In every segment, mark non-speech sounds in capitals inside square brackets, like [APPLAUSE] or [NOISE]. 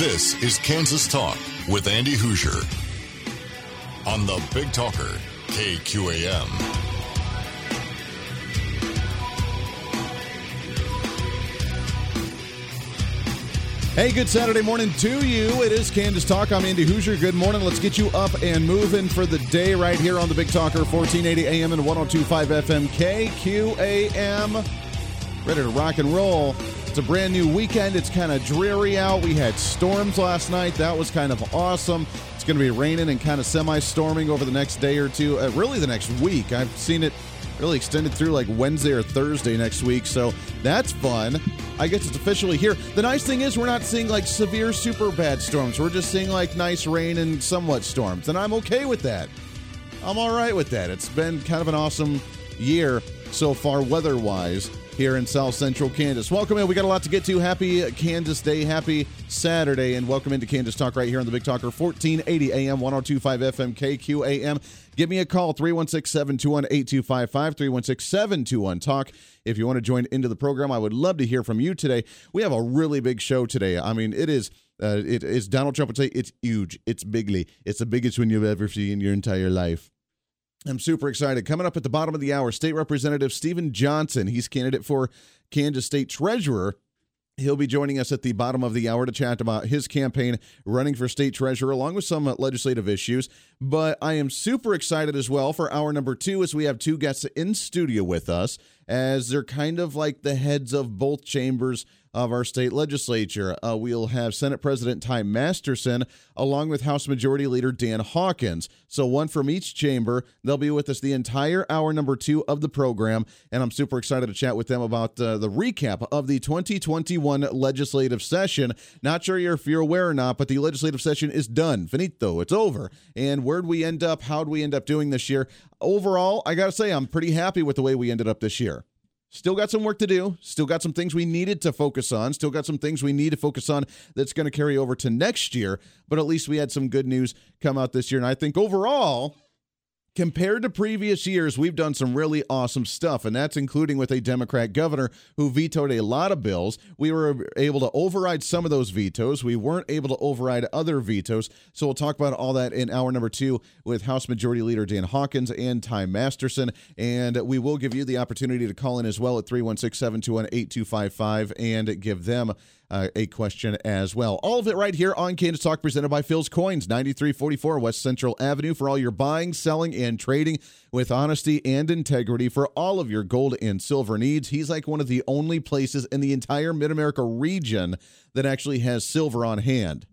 This is Kansas Talk with Andy Hooser on the Big Talker, KQAM. Hey, good Saturday morning to you. It is Kansas Talk. I'm Andy Hooser. Good morning. Let's get you up and moving for the day right here on the Big Talker, 1480 AM and 1025 FM KQAM. Ready to rock and roll. It's a brand new weekend. It's kind of dreary out. We had storms last night. That was kind of awesome. It's going to be raining and kind of semi storming over the next day or two, uh, really the next week. I've seen it really extended through like Wednesday or Thursday next week. So that's fun. I guess it's officially here. The nice thing is we're not seeing like severe, super bad storms. We're just seeing like nice rain and somewhat storms. And I'm okay with that. I'm all right with that. It's been kind of an awesome year so far, weather wise here in South Central Kansas. Welcome in. We got a lot to get to. Happy Kansas Day. Happy Saturday. And welcome into Kansas Talk right here on the Big Talker 1480 AM 1025 FM KQAM. Give me a call 316 721 8255 316 721 Talk. If you want to join into the program, I would love to hear from you today. We have a really big show today. I mean, it is. Uh, it is Donald Trump would say it's huge, it's bigly, it's the biggest one you've ever seen in your entire life. I'm super excited. Coming up at the bottom of the hour, State Representative Steven Johnson. He's candidate for Kansas State Treasurer. He'll be joining us at the bottom of the hour to chat about his campaign running for state treasurer, along with some legislative issues. But I am super excited as well for hour number two, as we have two guests in studio with us, as they're kind of like the heads of both chambers of our state legislature. Uh, we'll have Senate President Ty Masterson along with House Majority Leader Dan Hawkins. So, one from each chamber. They'll be with us the entire hour number two of the program. And I'm super excited to chat with them about uh, the recap of the 2021 legislative session. Not sure if you're aware or not, but the legislative session is done. Finito. It's over. And where'd we end up? How'd we end up doing this year? Overall, I got to say, I'm pretty happy with the way we ended up this year. Still got some work to do. Still got some things we needed to focus on. Still got some things we need to focus on that's going to carry over to next year. But at least we had some good news come out this year. And I think overall, Compared to previous years, we've done some really awesome stuff, and that's including with a Democrat governor who vetoed a lot of bills. We were able to override some of those vetoes. We weren't able to override other vetoes. So we'll talk about all that in hour number two with House Majority Leader Dan Hawkins and Ty Masterson. And we will give you the opportunity to call in as well at 316 721 8255 and give them uh, a question as well. All of it right here on Kansas Talk, presented by Phil's Coins, 9344 West Central Avenue, for all your buying, selling, and trading with honesty and integrity for all of your gold and silver needs. He's like one of the only places in the entire Mid America region that actually has silver on hand.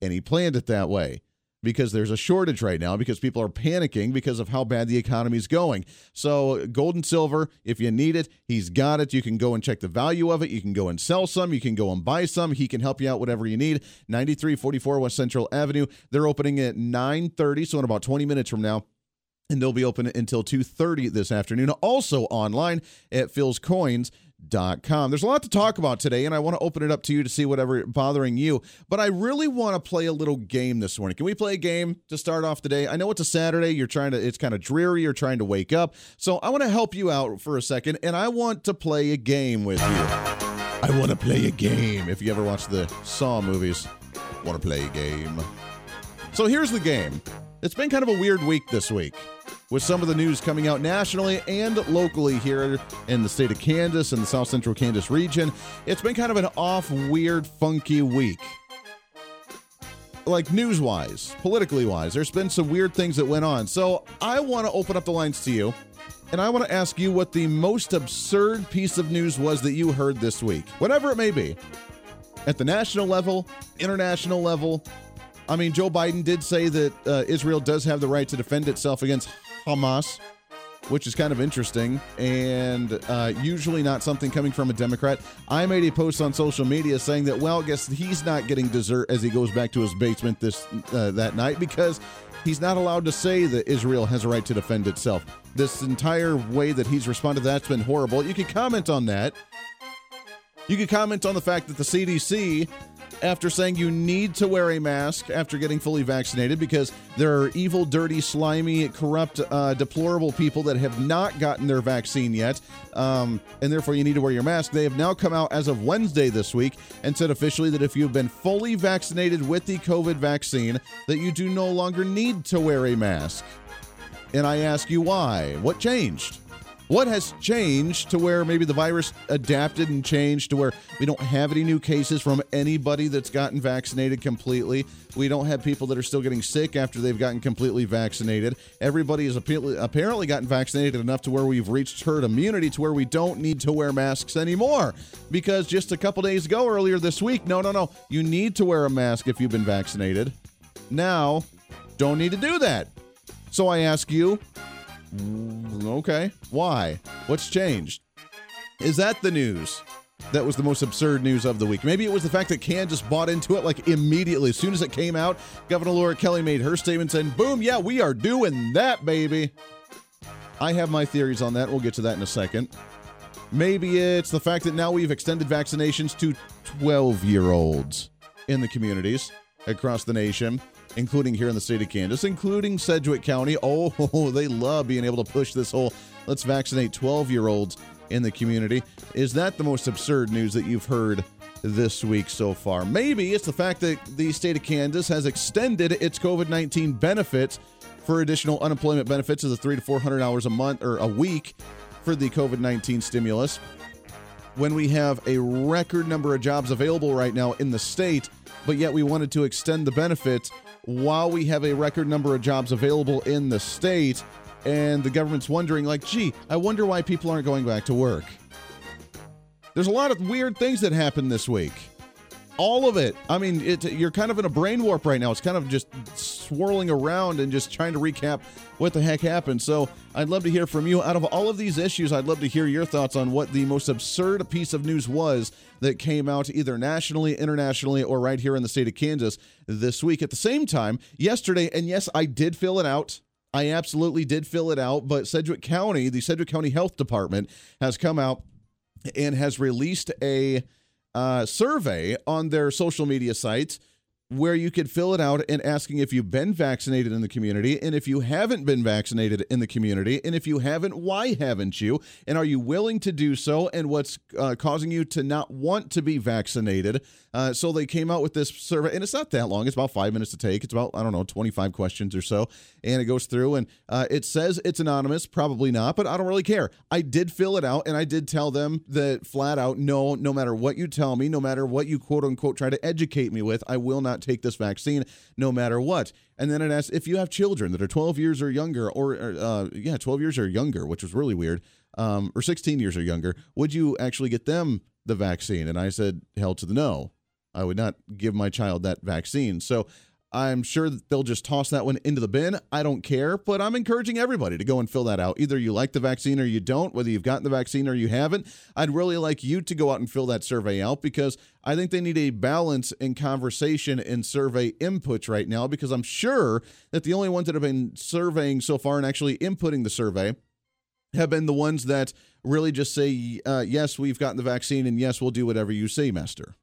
And he planned it that way because there's a shortage right now because people are panicking because of how bad the economy is going. So, gold and silver, if you need it, he's got it. You can go and check the value of it. You can go and sell some. You can go and buy some. He can help you out whatever you need. 9344 West Central Avenue. They're opening at 9:30, so in about 20 minutes from now and they'll be open until 2.30 this afternoon also online at phil's coins Com. There's a lot to talk about today, and I want to open it up to you to see whatever bothering you. But I really want to play a little game this morning. Can we play a game to start off the day? I know it's a Saturday. You're trying to. It's kind of dreary. You're trying to wake up. So I want to help you out for a second, and I want to play a game with you. I want to play a game. If you ever watch the Saw movies, want to play a game. So here's the game. It's been kind of a weird week this week with some of the news coming out nationally and locally here in the state of Kansas and the South Central Kansas region. It's been kind of an off, weird, funky week. Like news wise, politically wise, there's been some weird things that went on. So I want to open up the lines to you and I want to ask you what the most absurd piece of news was that you heard this week, whatever it may be, at the national level, international level. I mean, Joe Biden did say that uh, Israel does have the right to defend itself against Hamas, which is kind of interesting and uh, usually not something coming from a Democrat. I made a post on social media saying that, well, I guess he's not getting dessert as he goes back to his basement this uh, that night because he's not allowed to say that Israel has a right to defend itself. This entire way that he's responded that's been horrible. You can comment on that. You can comment on the fact that the CDC after saying you need to wear a mask after getting fully vaccinated because there are evil, dirty, slimy, corrupt, uh, deplorable people that have not gotten their vaccine yet, um, and therefore you need to wear your mask. They have now come out as of Wednesday this week and said officially that if you've been fully vaccinated with the COVID vaccine, that you do no longer need to wear a mask. And I ask you why? What changed? What has changed to where maybe the virus adapted and changed to where we don't have any new cases from anybody that's gotten vaccinated completely? We don't have people that are still getting sick after they've gotten completely vaccinated. Everybody has apparently gotten vaccinated enough to where we've reached herd immunity to where we don't need to wear masks anymore. Because just a couple days ago, earlier this week, no, no, no, you need to wear a mask if you've been vaccinated. Now, don't need to do that. So I ask you, Mm, okay. Why? What's changed? Is that the news? That was the most absurd news of the week. Maybe it was the fact that Kansas bought into it like immediately. As soon as it came out, Governor Laura Kelly made her statement saying, boom, yeah, we are doing that, baby. I have my theories on that. We'll get to that in a second. Maybe it's the fact that now we've extended vaccinations to 12 year olds in the communities across the nation including here in the state of Kansas, including Sedgwick County. Oh, [LAUGHS] they love being able to push this whole let's vaccinate 12 year olds in the community. Is that the most absurd news that you've heard this week so far? Maybe it's the fact that the state of Kansas has extended its COVID 19 benefits for additional unemployment benefits of the three to 400 hours a month or a week for the COVID 19 stimulus. When we have a record number of jobs available right now in the state, but yet we wanted to extend the benefits while we have a record number of jobs available in the state and the government's wondering like gee i wonder why people aren't going back to work. There's a lot of weird things that happened this week all of it. I mean, it, you're kind of in a brain warp right now. It's kind of just swirling around and just trying to recap what the heck happened. So I'd love to hear from you. Out of all of these issues, I'd love to hear your thoughts on what the most absurd piece of news was that came out either nationally, internationally, or right here in the state of Kansas this week. At the same time, yesterday, and yes, I did fill it out. I absolutely did fill it out, but Sedgwick County, the Sedgwick County Health Department, has come out and has released a uh, survey on their social media sites where you could fill it out and asking if you've been vaccinated in the community and if you haven't been vaccinated in the community and if you haven't why haven't you? And are you willing to do so? And what's uh, causing you to not want to be vaccinated uh, so they came out with this survey and it's not that long it's about five minutes to take it's about i don't know 25 questions or so and it goes through and uh, it says it's anonymous probably not but i don't really care i did fill it out and i did tell them that flat out no no matter what you tell me no matter what you quote unquote try to educate me with i will not take this vaccine no matter what. And then it asks if you have children that are 12 years or younger, or uh, yeah, 12 years or younger, which was really weird, um, or 16 years or younger, would you actually get them the vaccine? And I said, hell to the no. I would not give my child that vaccine. So I'm sure they'll just toss that one into the bin. I don't care, but I'm encouraging everybody to go and fill that out. Either you like the vaccine or you don't, whether you've gotten the vaccine or you haven't. I'd really like you to go out and fill that survey out because I think they need a balance in conversation and survey inputs right now because I'm sure that the only ones that have been surveying so far and actually inputting the survey have been the ones that really just say, uh, yes, we've gotten the vaccine, and yes, we'll do whatever you say, Master.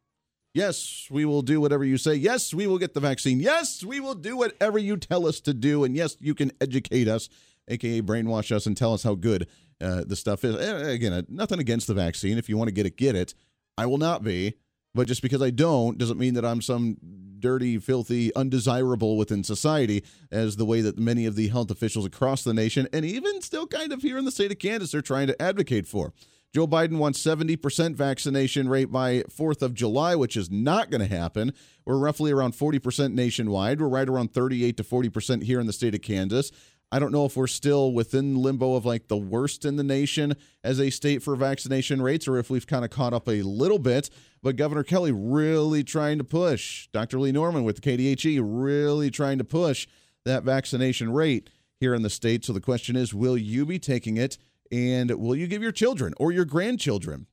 Yes, we will do whatever you say. Yes, we will get the vaccine. Yes, we will do whatever you tell us to do. And yes, you can educate us, aka brainwash us, and tell us how good uh, the stuff is. And again, uh, nothing against the vaccine. If you want to get it, get it. I will not be. But just because I don't doesn't mean that I'm some dirty, filthy, undesirable within society, as the way that many of the health officials across the nation, and even still kind of here in the state of Kansas, are trying to advocate for. Joe Biden wants 70% vaccination rate by 4th of July, which is not going to happen. We're roughly around 40% nationwide. We're right around 38 to 40% here in the state of Kansas. I don't know if we're still within limbo of like the worst in the nation as a state for vaccination rates or if we've kind of caught up a little bit. But Governor Kelly really trying to push, Dr. Lee Norman with the KDHE really trying to push that vaccination rate here in the state. So the question is will you be taking it? And will you give your children or your grandchildren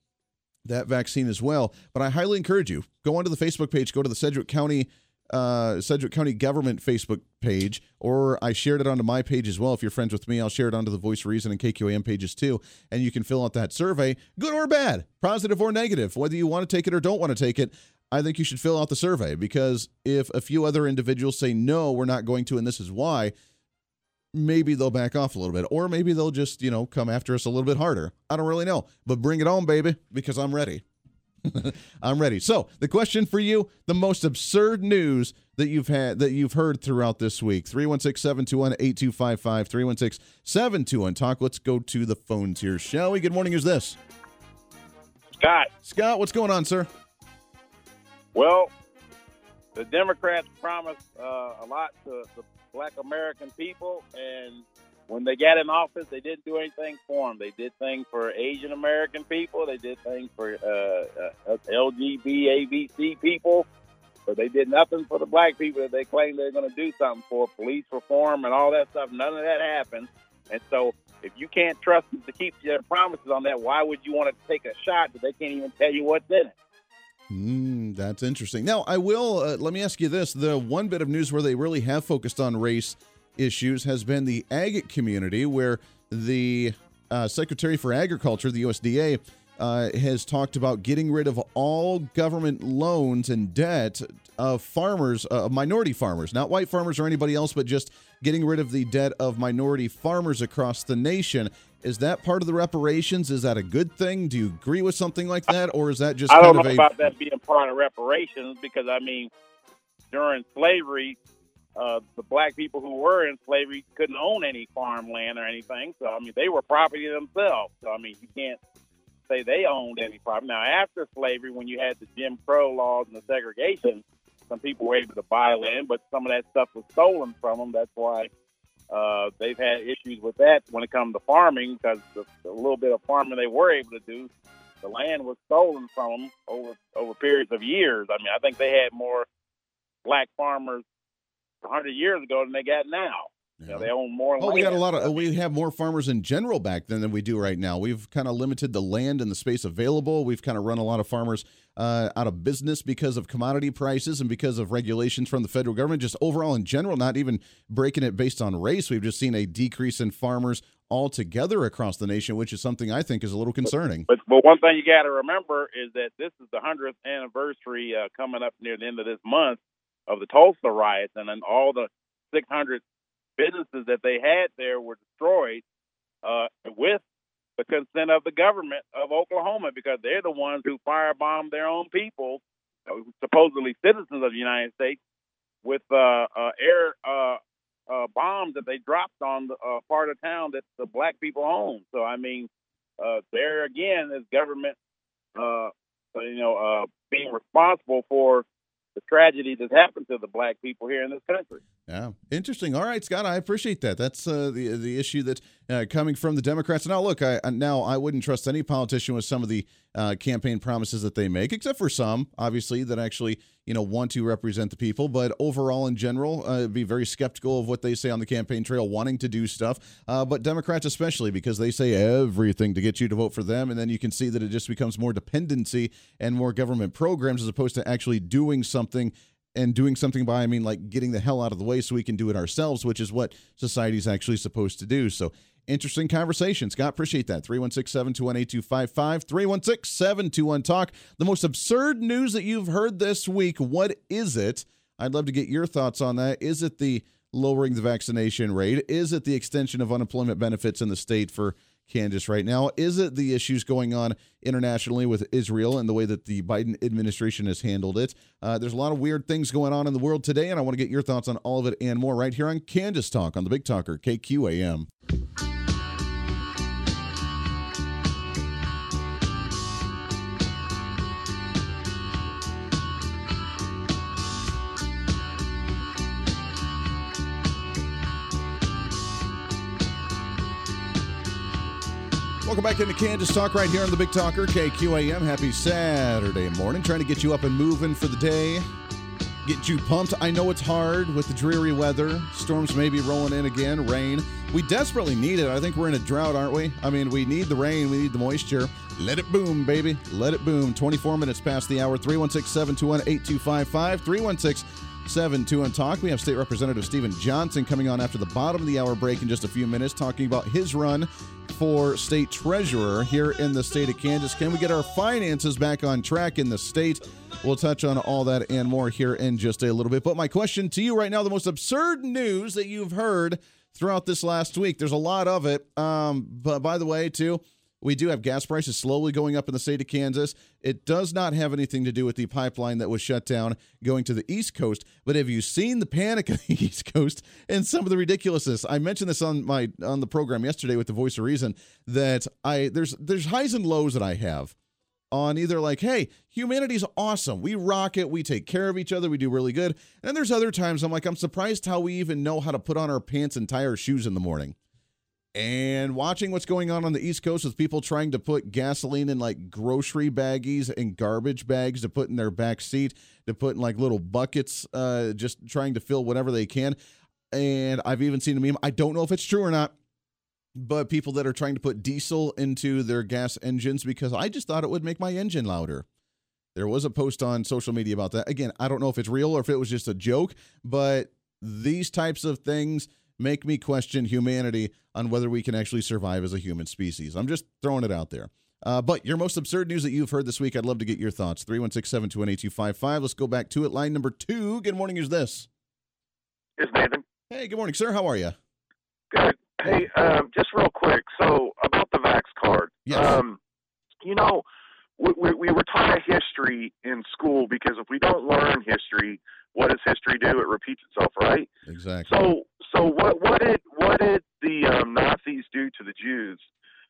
that vaccine as well? But I highly encourage you go onto the Facebook page, go to the Sedgwick County uh, Sedgwick County Government Facebook page, or I shared it onto my page as well. If you're friends with me, I'll share it onto the Voice Reason and KQAM pages too. And you can fill out that survey, good or bad, positive or negative, whether you want to take it or don't want to take it. I think you should fill out the survey because if a few other individuals say, no, we're not going to, and this is why, maybe they'll back off a little bit. Or maybe they'll just, you know, come after us a little bit harder. I don't really know. But bring it on, baby, because I'm ready. [LAUGHS] I'm ready. So the question for you: the most absurd news that you've had that you've heard throughout this week. 316-721-8255. 316-721 talk. Let's go to the phones here, shall we? Good morning. Who's this? Scott. Scott, what's going on, sir? Well, the Democrats promised uh, a lot to the black American people, and when they got in office, they didn't do anything for them. They did things for Asian American people. They did things for uh, uh, LGBT, people, but they did nothing for the black people that they claimed they're going to do something for. Police reform and all that stuff. None of that happened. And so, if you can't trust them to keep their promises on that, why would you want to take a shot that they can't even tell you what's in it? Mm, that's interesting. Now, I will uh, let me ask you this: the one bit of news where they really have focused on race issues has been the agate community, where the uh, Secretary for Agriculture, the USDA, uh, has talked about getting rid of all government loans and debt of farmers, uh, minority farmers, not white farmers or anybody else, but just getting rid of the debt of minority farmers across the nation. Is that part of the reparations? Is that a good thing? Do you agree with something like that, or is that just I don't know a... about that being part of reparations because I mean, during slavery, uh, the black people who were in slavery couldn't own any farmland or anything. So I mean, they were property themselves. So I mean, you can't say they owned any property. Now, after slavery, when you had the Jim Crow laws and the segregation, some people were able to buy land, but some of that stuff was stolen from them. That's why uh, they've had issues with that when it comes to farming because the, the little bit of farming they were able to do, the land was stolen from them over over periods of years. I mean, I think they had more black farmers 100 years ago than they got now. Yeah. You know, they own more. Oh, we got a lot of. We have more farmers in general back then than we do right now. We've kind of limited the land and the space available. We've kind of run a lot of farmers uh, out of business because of commodity prices and because of regulations from the federal government. Just overall, in general, not even breaking it based on race. We've just seen a decrease in farmers altogether across the nation, which is something I think is a little concerning. But but one thing you got to remember is that this is the hundredth anniversary uh, coming up near the end of this month of the Tulsa riots, and then all the 600 businesses that they had there were destroyed uh, with the consent of the government of Oklahoma because they're the ones who firebombed their own people, uh, supposedly citizens of the United States, with uh, uh, air uh, uh, bombs that they dropped on the uh, part of town that the black people own. So I mean, uh, there again is government, uh, you know, uh, being responsible for the tragedy that's happened to the black people here in this country. Yeah, interesting. All right, Scott, I appreciate that. That's uh, the the issue that uh, coming from the Democrats. Now, look, I now I wouldn't trust any politician with some of the uh, campaign promises that they make, except for some, obviously, that actually you know want to represent the people. But overall, in general, uh, be very skeptical of what they say on the campaign trail, wanting to do stuff. Uh, but Democrats, especially, because they say everything to get you to vote for them, and then you can see that it just becomes more dependency and more government programs as opposed to actually doing something and doing something by I mean like getting the hell out of the way so we can do it ourselves, which is what society is actually supposed to do. So interesting conversation. Scott, appreciate that. 316 721 8255. 316 721 Talk. The most absurd news that you've heard this week. What is it? I'd love to get your thoughts on that. Is it the lowering the vaccination rate? Is it the extension of unemployment benefits in the state for Kansas right now? Is it the issues going on internationally with Israel and the way that the Biden administration has handled it? Uh, there's a lot of weird things going on in the world today, and I want to get your thoughts on all of it and more right here on Kansas Talk on the Big Talker, KQAM. Welcome back into Kansas Talk right here on the Big Talker, KQAM. Happy Saturday morning. Trying to get you up and moving for the day. Get you pumped. I know it's hard with the dreary weather. Storms may be rolling in again, rain. We desperately need it. I think we're in a drought, aren't we? I mean, we need the rain, we need the moisture. Let it boom, baby. Let it boom. 24 minutes past the hour. 316 721 8255. 316 72 and Talk. We have State Representative Steven Johnson coming on after the bottom of the hour break in just a few minutes, talking about his run for state treasurer here in the state of Kansas. Can we get our finances back on track in the state? We'll touch on all that and more here in just a little bit. But my question to you right now the most absurd news that you've heard throughout this last week. There's a lot of it. Um, but by the way, too, we do have gas prices slowly going up in the state of Kansas. It does not have anything to do with the pipeline that was shut down going to the East Coast. But have you seen the panic [LAUGHS] on the East Coast and some of the ridiculousness? I mentioned this on my on the program yesterday with the Voice of Reason that I there's there's highs and lows that I have on either like, hey, humanity's awesome. We rock it. We take care of each other. We do really good. And there's other times I'm like, I'm surprised how we even know how to put on our pants and tie our shoes in the morning and watching what's going on on the East Coast with people trying to put gasoline in like grocery baggies and garbage bags to put in their back seat, to put in like little buckets, uh, just trying to fill whatever they can. And I've even seen a meme. I don't know if it's true or not, but people that are trying to put diesel into their gas engines because I just thought it would make my engine louder. There was a post on social media about that. Again, I don't know if it's real or if it was just a joke, but these types of things make me question humanity on whether we can actually survive as a human species. I'm just throwing it out there. Uh, but your most absurd news that you've heard this week, I'd love to get your thoughts. 316 721 8255. Let's go back to it. Line number two. Good morning. Is this? It's Nathan. Hey, good morning, sir. How are you? Good. Hey, um, just real quick. So, about the Vax card. Yes. Um, you know, we, we, we were taught a history in school because if we don't learn history, what does history do? It repeats itself, right? Exactly. So, so what what did what did the um, Nazis do to the Jews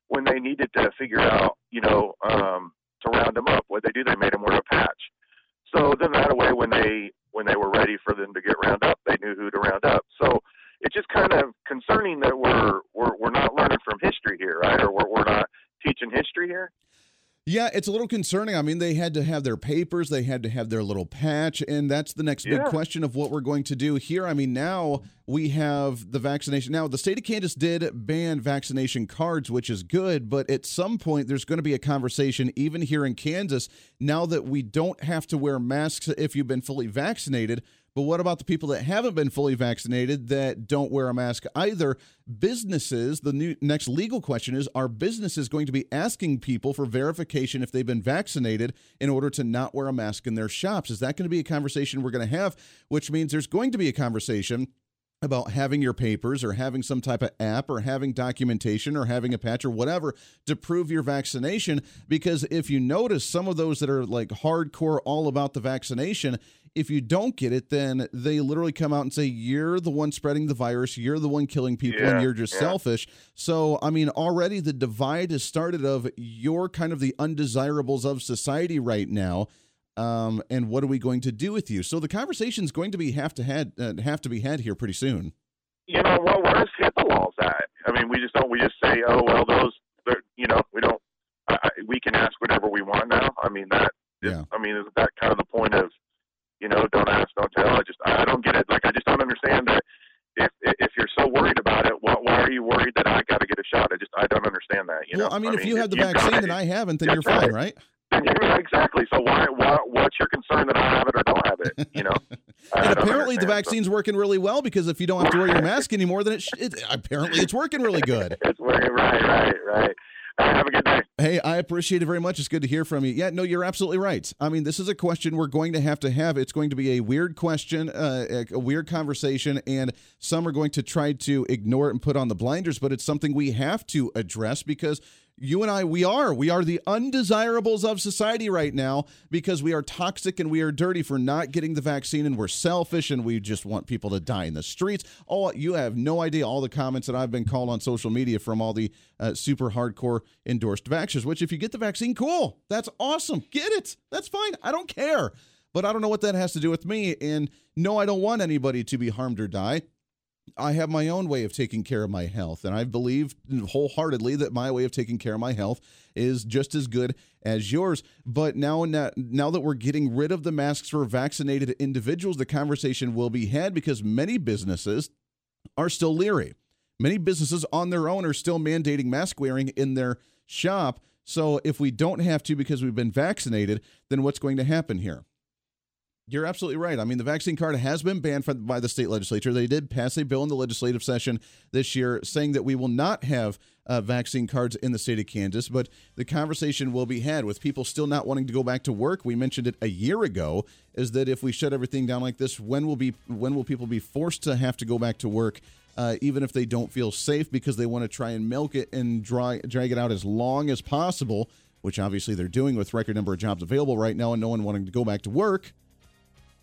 when they needed to figure out, you know, um, to round them up? What they do? They made them wear a patch. So then that way, when they when they were ready for them to get round up, they knew who to round up. So it's just kind of concerning that we're we're we're not learning from history here, right? Or we're we're not teaching history here. Yeah, it's a little concerning. I mean, they had to have their papers, they had to have their little patch, and that's the next big question of what we're going to do here. I mean, now we have the vaccination. Now, the state of Kansas did ban vaccination cards, which is good, but at some point, there's going to be a conversation, even here in Kansas, now that we don't have to wear masks if you've been fully vaccinated. But what about the people that haven't been fully vaccinated that don't wear a mask either? Businesses, the new next legal question is are businesses going to be asking people for verification if they've been vaccinated in order to not wear a mask in their shops? Is that going to be a conversation we're going to have? Which means there's going to be a conversation about having your papers or having some type of app or having documentation or having a patch or whatever to prove your vaccination. Because if you notice, some of those that are like hardcore all about the vaccination, if you don't get it, then they literally come out and say, You're the one spreading the virus, you're the one killing people, and you're just yeah. selfish. So, I mean, already the divide has started of you're kind of the undesirables of society right now um, and what are we going to do with you? So the conversation's going to be have to had uh, have to be had here pretty soon. you know, well, where's HIPAA laws at? I mean, we just don't. We just say, oh well, those, you know, we don't. I, we can ask whatever we want now. I mean, that. Yeah. I mean, is that kind of the point of, you know, don't ask, don't tell? I just, I don't get it. Like, I just don't understand that. If if you're so worried about it, why, why are you worried that I got to get a shot? I just, I don't understand that. You well, know, I mean, if you have the vaccine it, and I haven't, then you're fine, right. right? exactly. So why, why, what's your concern that I have it or don't have it? You know. [LAUGHS] And apparently the understand. So- vaccine's working really well because if you don't have to wear your mask anymore, then it, sh- it apparently it's working really good. [LAUGHS] It's working right, right, right. Have a good day. Hey, I appreciate it very much. It's good to hear from you. Yeah, no, you're absolutely right. I mean, this is a question we're going to have to have. It's going to be a weird question, uh, a weird conversation, and some are going to try to ignore it and put on the blinders, but it's something we have to address because you and I, we are. We are the undesirables of society right now because we are toxic and we are dirty for not getting the vaccine and we're selfish and we just want people to die in the streets. Oh, you have no idea all the comments that I've been called on social media from all the uh, super hardcore endorsed vaxxers, which if you get the vaccine, cool. That's awesome. Get it. That's fine. I don't care. But I don't know what that has to do with me. And no, I don't want anybody to be harmed or die. I have my own way of taking care of my health, and I believe wholeheartedly that my way of taking care of my health is just as good as yours. But now, now, that we're getting rid of the masks for vaccinated individuals, the conversation will be had because many businesses are still leery. Many businesses on their own are still mandating mask wearing in their shop. So if we don't have to because we've been vaccinated, then what's going to happen here? You're absolutely right. I mean, the vaccine card has been banned by the state legislature. They did pass a bill in the legislative session this year saying that we will not have uh, vaccine cards in the state of Kansas, but the conversation will be had with people still not wanting to go back to work. We mentioned it a year ago. Is that if we shut everything down like this, when will be when will people be forced to have to go back to work? Uh, even if they don't feel safe because they want to try and milk it and dry, drag it out as long as possible, which obviously they're doing with record number of jobs available right now and no one wanting to go back to work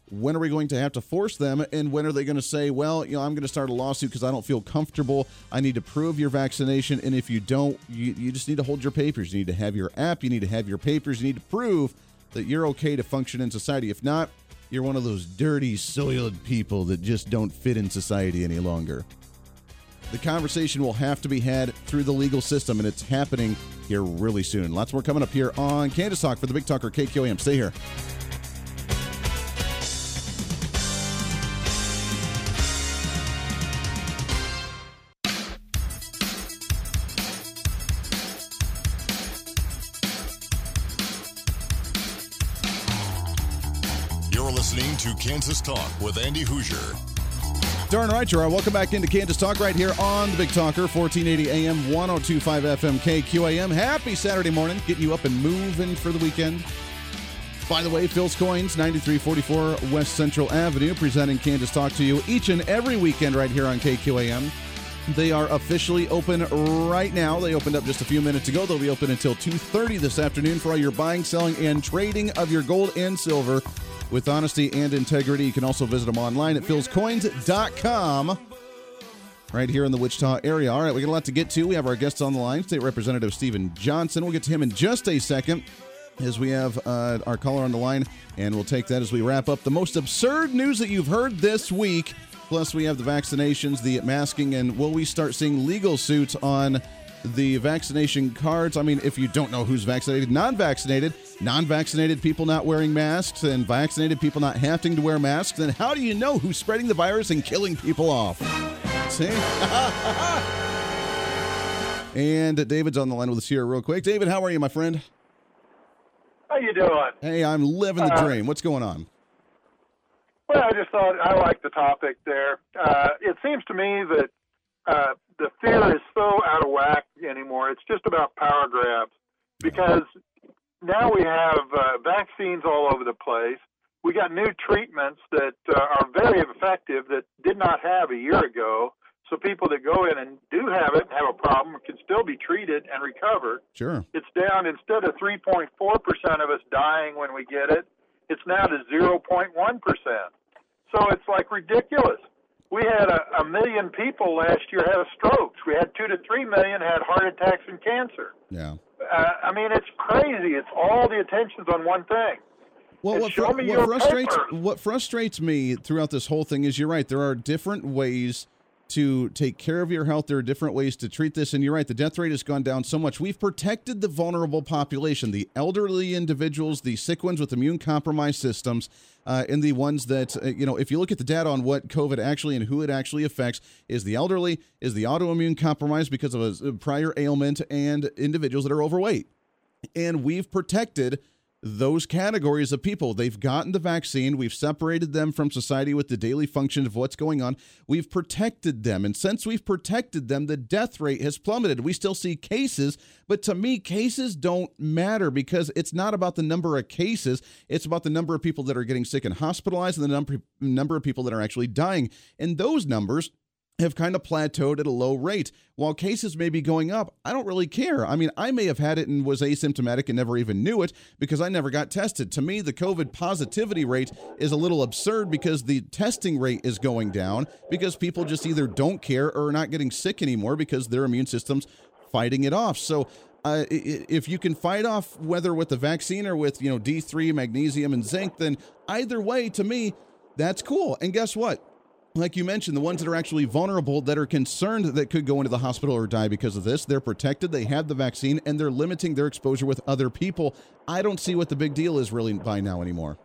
when are we going to have to force them? And when are they going to say well you know i'm going to start a lawsuit because i don't feel comfortable. I need to prove your vaccination and if you don't you, you just need to hold your papers. You need to have your app. You need to have your papers. You need to prove that you're okay to function in society. If not you're one of those dirty soiled people that just don't fit in society any longer. The conversation will have to be had through the legal system and it's happening here really soon. Lots more coming up here on kansas talk for the big talker kqam stay here to Kansas Talk with Andy Hooser. Darn right you are. Welcome back into Kansas Talk right here on the Big Talker, 1480 AM, 1025 FM, KQAM. Happy Saturday morning, getting you up and moving for the weekend. By the way, Phil's Coins, 9344 West Central Avenue, presenting Kansas Talk to you each and every weekend right here on KQAM. They are officially open right now. They opened up just a few minutes ago. They'll be open until 2:30 this afternoon for all your buying, selling, and trading of your gold and silver with honesty and integrity. You can also visit them online at philscoins.com right here in the Wichita area. All right, we got a lot to get to. We have our guests on the line, State Representative Steven Johnson. We'll get to him in just a second as we have uh, our caller on the line, and we'll take that as we wrap up the most absurd news that you've heard this week. Plus, we have the vaccinations, the masking, and will we start seeing legal suits on the vaccination cards? I mean, if you don't know who's vaccinated, non vaccinated, non vaccinated people not wearing masks and vaccinated people not having to wear masks, then how do you know who's spreading the virus and killing people off? See? [LAUGHS] and David's on the line with us here real quick. David, how are you, my friend? How you doing? Hey, I'm living the uh, dream. What's going on? Well, I just thought I like the topic there. Uh, it seems to me that uh, the fear is so out of whack anymore. It's just about power grabs because now we have uh, vaccines all over the place. We got new treatments that uh, are very effective that did not have a year ago. So people that go in and do have it have a problem can still be treated and recover. Sure. It's down instead of 3.4% of us dying when we get it, it's now to 0.1%. So it's like ridiculous. We had a, a million people last year had a strokes. We had two to three million had heart attacks and cancer. Yeah. Uh, I mean, it's crazy. It's all the attention's on one thing. Well, what, fr- what frustrates what frustrates me throughout this whole thing is you're right. There are different ways to take care of your health. There are different ways to treat this. And you're right, the death rate has gone down so much. We've protected the vulnerable population, the elderly individuals, the sick ones with immune compromised systems, uh, and the ones that, uh, you know, if you look at the data on what COVID actually and who it actually affects, is the elderly, is the autoimmune compromised because of a prior ailment, and individuals that are overweight. And we've protected those categories of people. They've gotten the vaccine. We've separated them from society with the daily function of what's going on. We've protected them. And since we've protected them, the death rate has plummeted. We still see cases, but to me, cases don't matter because it's not about the number of cases. It's about the number of people that are getting sick and hospitalized and the number, number of people that are actually dying. And those numbers have kind of plateaued at a low rate. While cases may be going up, I don't really care. I mean, I may have had it and was asymptomatic and never even knew it because I never got tested. To me, the COVID positivity rate is a little absurd because the testing rate is going down because people just either don't care or are not getting sick anymore because their immune system's fighting it off. So, uh, if you can fight off whether with the vaccine or with you know D3, magnesium, and zinc, then either way, to me, that's cool. And guess what? Like you mentioned, the ones that are actually vulnerable, that are concerned that could go into the hospital or die because of this, they're protected, they have the vaccine, and they're limiting their exposure with other people. I don't see what the big deal is really by now anymore.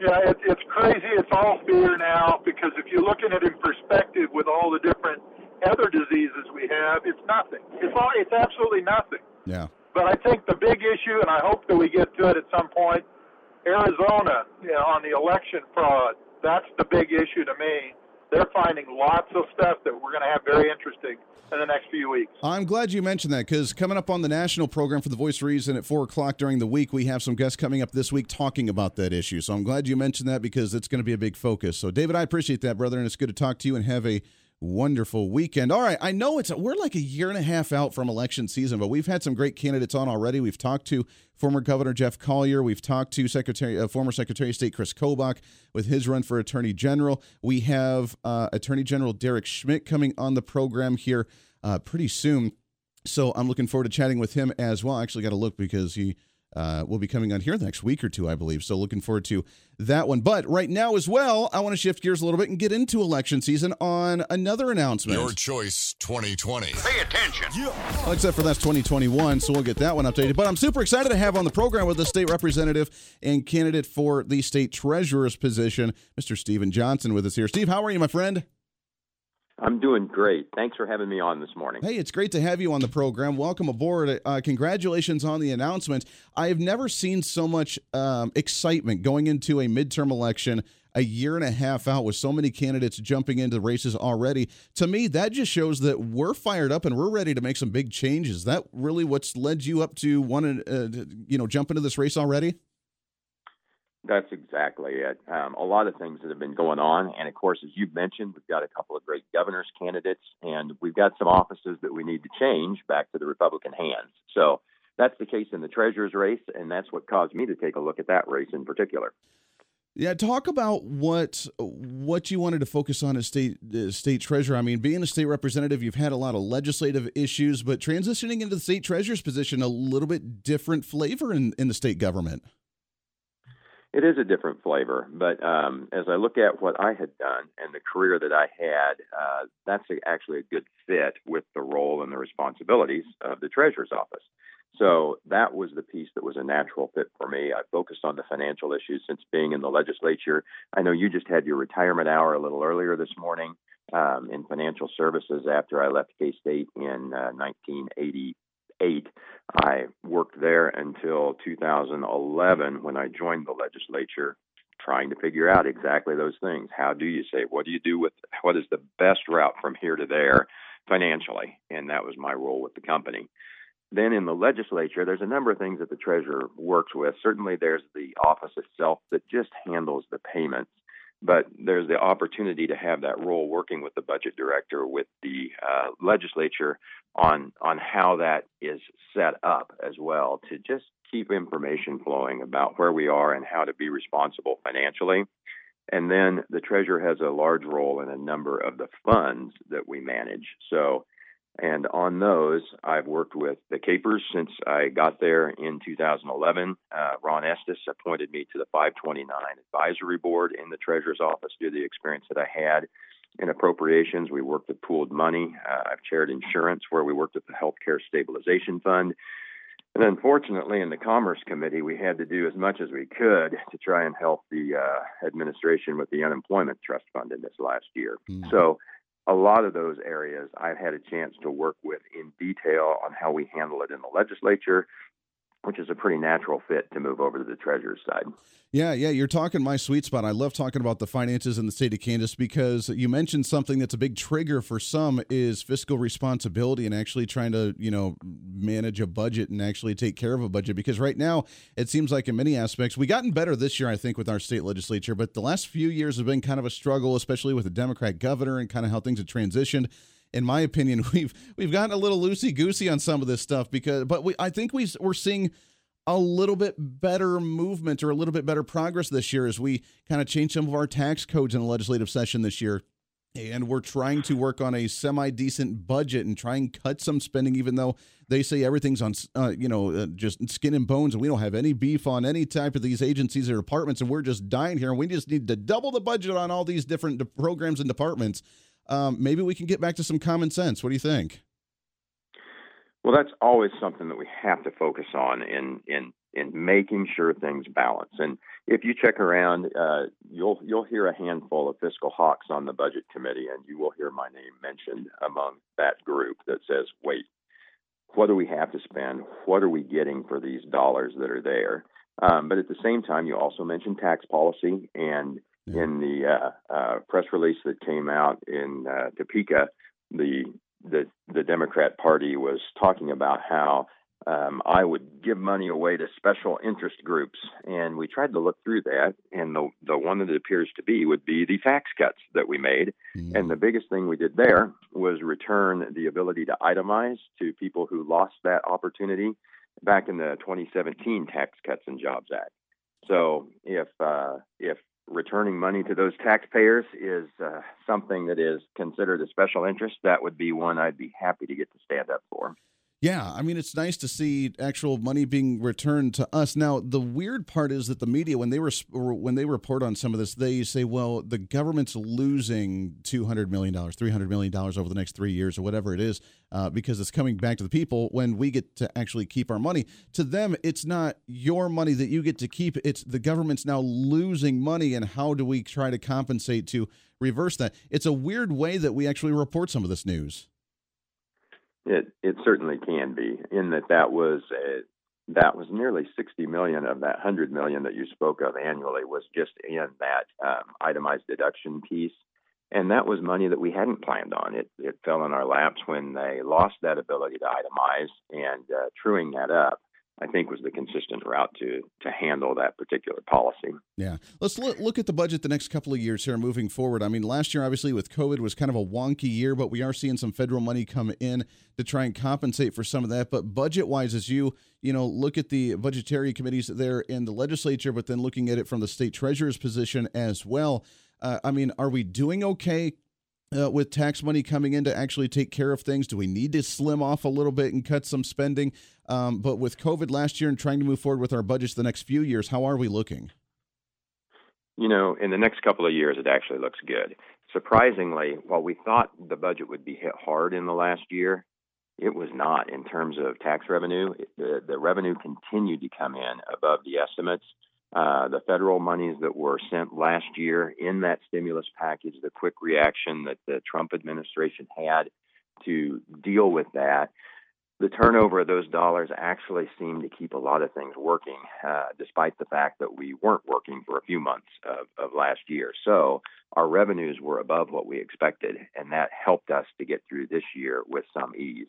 Yeah, it, it's crazy. It's all fear now because if you're looking at it in perspective with all the different other diseases we have, it's nothing. It's all. It's absolutely nothing. Yeah. But I think the big issue, and I hope that we get to it at some point, Arizona you know, on the election fraud, that's the big issue to me. They're finding lots of stuff that we're going to have very interesting in the next few weeks. I'm glad you mentioned that because coming up on the national program for the Voice Reason at 4 o'clock during the week, we have some guests coming up this week talking about that issue. So I'm glad you mentioned that because it's going to be a big focus. So, David, I appreciate that, brother, and it's good to talk to you and have a wonderful weekend. All right, I know it's we're like a year and a half out from election season, but we've had some great candidates on already. We've talked to former Governor Jeff Colyer. We've talked to Secretary, uh, former Secretary of State Chris Kobach with his run for Attorney General. We have uh, Attorney General Derek Schmidt coming on the program here uh, pretty soon. So I'm looking forward to chatting with him as well. I actually got to look because he uh, will be coming on here the next week or two, I believe. So looking forward to that one. But right now as well, I want to shift gears a little bit and get into election season on another announcement. Your choice 2020. Pay attention. Yeah. Well, except for that's 2021, so we'll get that one updated. But I'm super excited to have on the program with the state representative and candidate for the state treasurer's position, Mr. Steven Johnson, with us here. Steve, how are you, my friend? I'm doing great. Thanks for having me on this morning. Hey, it's great to have you on the program. Welcome aboard. Uh, congratulations on the announcement. I have never seen so much um, excitement going into a midterm election a year and a half out with so many candidates jumping into races already. To me, that just shows that we're fired up and we're ready to make some big changes. That really what's led you up to want to, uh, you know, jump into this race already? That's exactly it. Um, a lot of things that have been going on. And of course, as you've mentioned, we've got a couple of great governor's candidates, and we've got some offices that we need to change back to the Republican hands. So that's the case in the treasurer's race, and that's what caused me to take a look at that race in particular. Yeah, talk about what what you wanted to focus on as state state treasurer. I mean, being a state representative, you've had a lot of legislative issues, but transitioning into the state treasurer's position, a little bit different flavor in, in the state government. It is a different flavor, but um, as I look at what I had done and the career that I had, uh, that's a, actually a good fit with the role and the responsibilities of the treasurer's office. So that was the piece that was a natural fit for me. I focused on the financial issues since being in the legislature. I know you just had your retirement hour a little earlier this morning um, in financial services after I left K State in uh, 1980 eight. I worked there until 2011 when I joined the legislature, trying to figure out exactly those things. How do you say? What do you do with? What is the best route from here to there financially? And that was my role with the company. Then in the legislature, there's a number of things that the treasurer works with. Certainly, there's the office itself that just handles the payments but there's the opportunity to have that role working with the budget director with the uh, legislature on on how that is set up as well to just keep information flowing about where we are and how to be responsible financially. And then the treasurer has a large role in a number of the funds that we manage. So and on those, I've worked with the KPERS since I got there in 2011. Uh, Ron Estes appointed me to the 529 Advisory Board in the Treasurer's Office due to the experience that I had in appropriations. We worked with pooled money. Uh, I've chaired insurance where we worked with the Healthcare Stabilization Fund. And unfortunately, in the Commerce Committee, we had to do as much as we could to try and help the uh, administration with the Unemployment Trust Fund in this last year. Mm. So a lot of those areas I've had a chance to work with in detail on how we handle it in the legislature, which is a pretty natural fit to move over to the treasurer's side. Yeah, yeah, you're talking my sweet spot. I love talking about the finances in the state of Kansas because you mentioned something that's a big trigger for some is fiscal responsibility and actually trying to, you know, manage a budget and actually take care of a budget because right now it seems like in many aspects we gotten better this year I think with our state legislature, but the last few years have been kind of a struggle especially with the Democrat governor and kind of how things have transitioned in my opinion, [LAUGHS] we've we've gotten a little loosey goosey on some of this stuff because, but we I think we we're seeing a little bit better movement or a little bit better progress this year as we kind of change some of our tax codes in the legislative session this year. And we're trying to work on a semi decent budget and try and cut some spending, even though they say everything's on, uh, you know, uh, just skin and bones, and we don't have any beef on any type of these agencies or departments, and we're just dying here, and we just need to double the budget on all these different de- programs and departments. Um, maybe we can get back to some common sense. What do you think? Well, that's always something that we have to focus on in in in making sure things balance. And if you check around, uh, you'll you'll hear a handful of fiscal hawks on the budget committee, and you will hear my name mentioned among that group that says, "Wait, what do we have to spend? What are we getting for these dollars that are there?" Um, but at the same time, you also mentioned tax policy, and yeah. in the uh, uh, press release that came out in uh, Topeka, the the the Democrat Party was talking about how um, I would give money away to special interest groups, and we tried to look through that, and the the one that it appears to be would be the tax cuts that we made, mm-hmm. and the biggest thing we did there was return the ability to itemize to people who lost that opportunity back in the 2017 Tax Cuts and Jobs Act. So if uh, if returning money to those taxpayers is uh, something that is considered a special interest, that would be one I'd be happy to get to stand up for. Yeah, I mean it's nice to see actual money being returned to us. Now, the weird part is that the media when they when they report on some of this, they say, "Well, the government's losing 200 million dollars, 300 million dollars over the next 3 years or whatever it is uh, because it's coming back to the people when we get to actually keep our money." To them, it's not your money that you get to keep, it's the government's now losing money and how do we try to compensate to reverse that? It's a weird way that we actually report some of this news. It it certainly can be in that that was a, that was nearly 60 million of that 100 million that you spoke of annually was just in that um, itemized deduction piece, and that was money that we hadn't planned on. It it fell in our laps when they lost that ability to itemize, and uh, truing that up I think was the consistent route to to handle that particular policy. Yeah, let's look, look at the budget the next couple of years here moving forward. I mean, last year obviously with COVID was kind of a wonky year, but we are seeing some federal money come in to try and compensate for some of that. But budget wise, as you you know look at the budgetary committees there in the legislature, but then looking at it from the state treasurer's position as well. Uh, I mean, are we doing okay uh, with tax money coming in to actually take care of things? Do we need to slim off a little bit and cut some spending? Um, but with COVID last year and trying to move forward with our budgets the next few years, how are we looking? You know, in the next couple of years, it actually looks good. Surprisingly, while we thought the budget would be hit hard in the last year, it was not in terms of tax revenue. The, the revenue continued to come in above the estimates. Uh, the federal monies that were sent last year in that stimulus package, the quick reaction that the Trump administration had to deal with that, the turnover of those dollars actually seemed to keep a lot of things working, uh, despite the fact that we weren't working for a few months of, of last year. So our revenues were above what we expected, and that helped us to get through this year with some ease.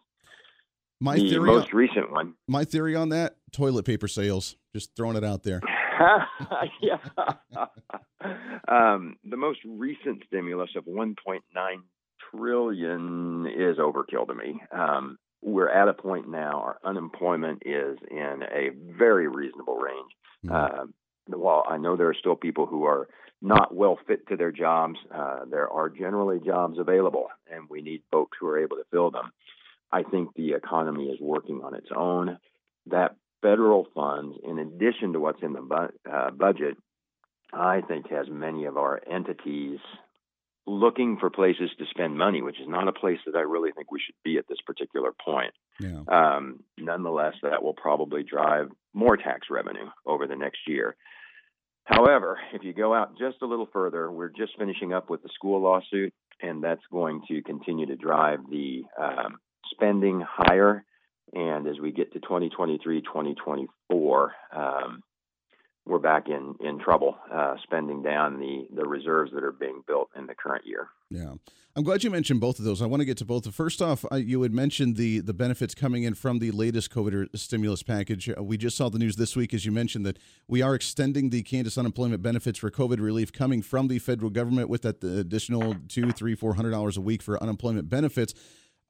My the theory most on, recent one. My theory on that: toilet paper sales. Just throwing it out there. [LAUGHS] yeah. [LAUGHS] um, the most recent stimulus of 1.9 trillion is overkill to me. Um, we're at a point now. Our unemployment is in a very reasonable range. Mm-hmm. Uh, while I know there are still people who are not well fit to their jobs, uh, there are generally jobs available, and we need folks who are able to fill them. I think the economy is working on its own. That federal funds, in addition to what's in the bu- uh, budget, I think has many of our entities looking for places to spend money, which is not a place that I really think we should be at this particular point. Yeah. Um, nonetheless, that will probably drive more tax revenue over the next year. However, if you go out just a little further, we're just finishing up with the school lawsuit, and that's going to continue to drive the um, spending higher. And as we get to 2023, 2024, um, we're back in in trouble uh, spending down the the reserves that are being built in the current year. Yeah, I'm glad you mentioned both of those. I want to get to both. First off, I, you had mentioned the the benefits coming in from the latest COVID stimulus package. Uh, we just saw the news this week, as you mentioned, that we are extending the Kansas unemployment benefits for COVID relief coming from the federal government with that additional two, three, four hundred dollars a week for unemployment benefits.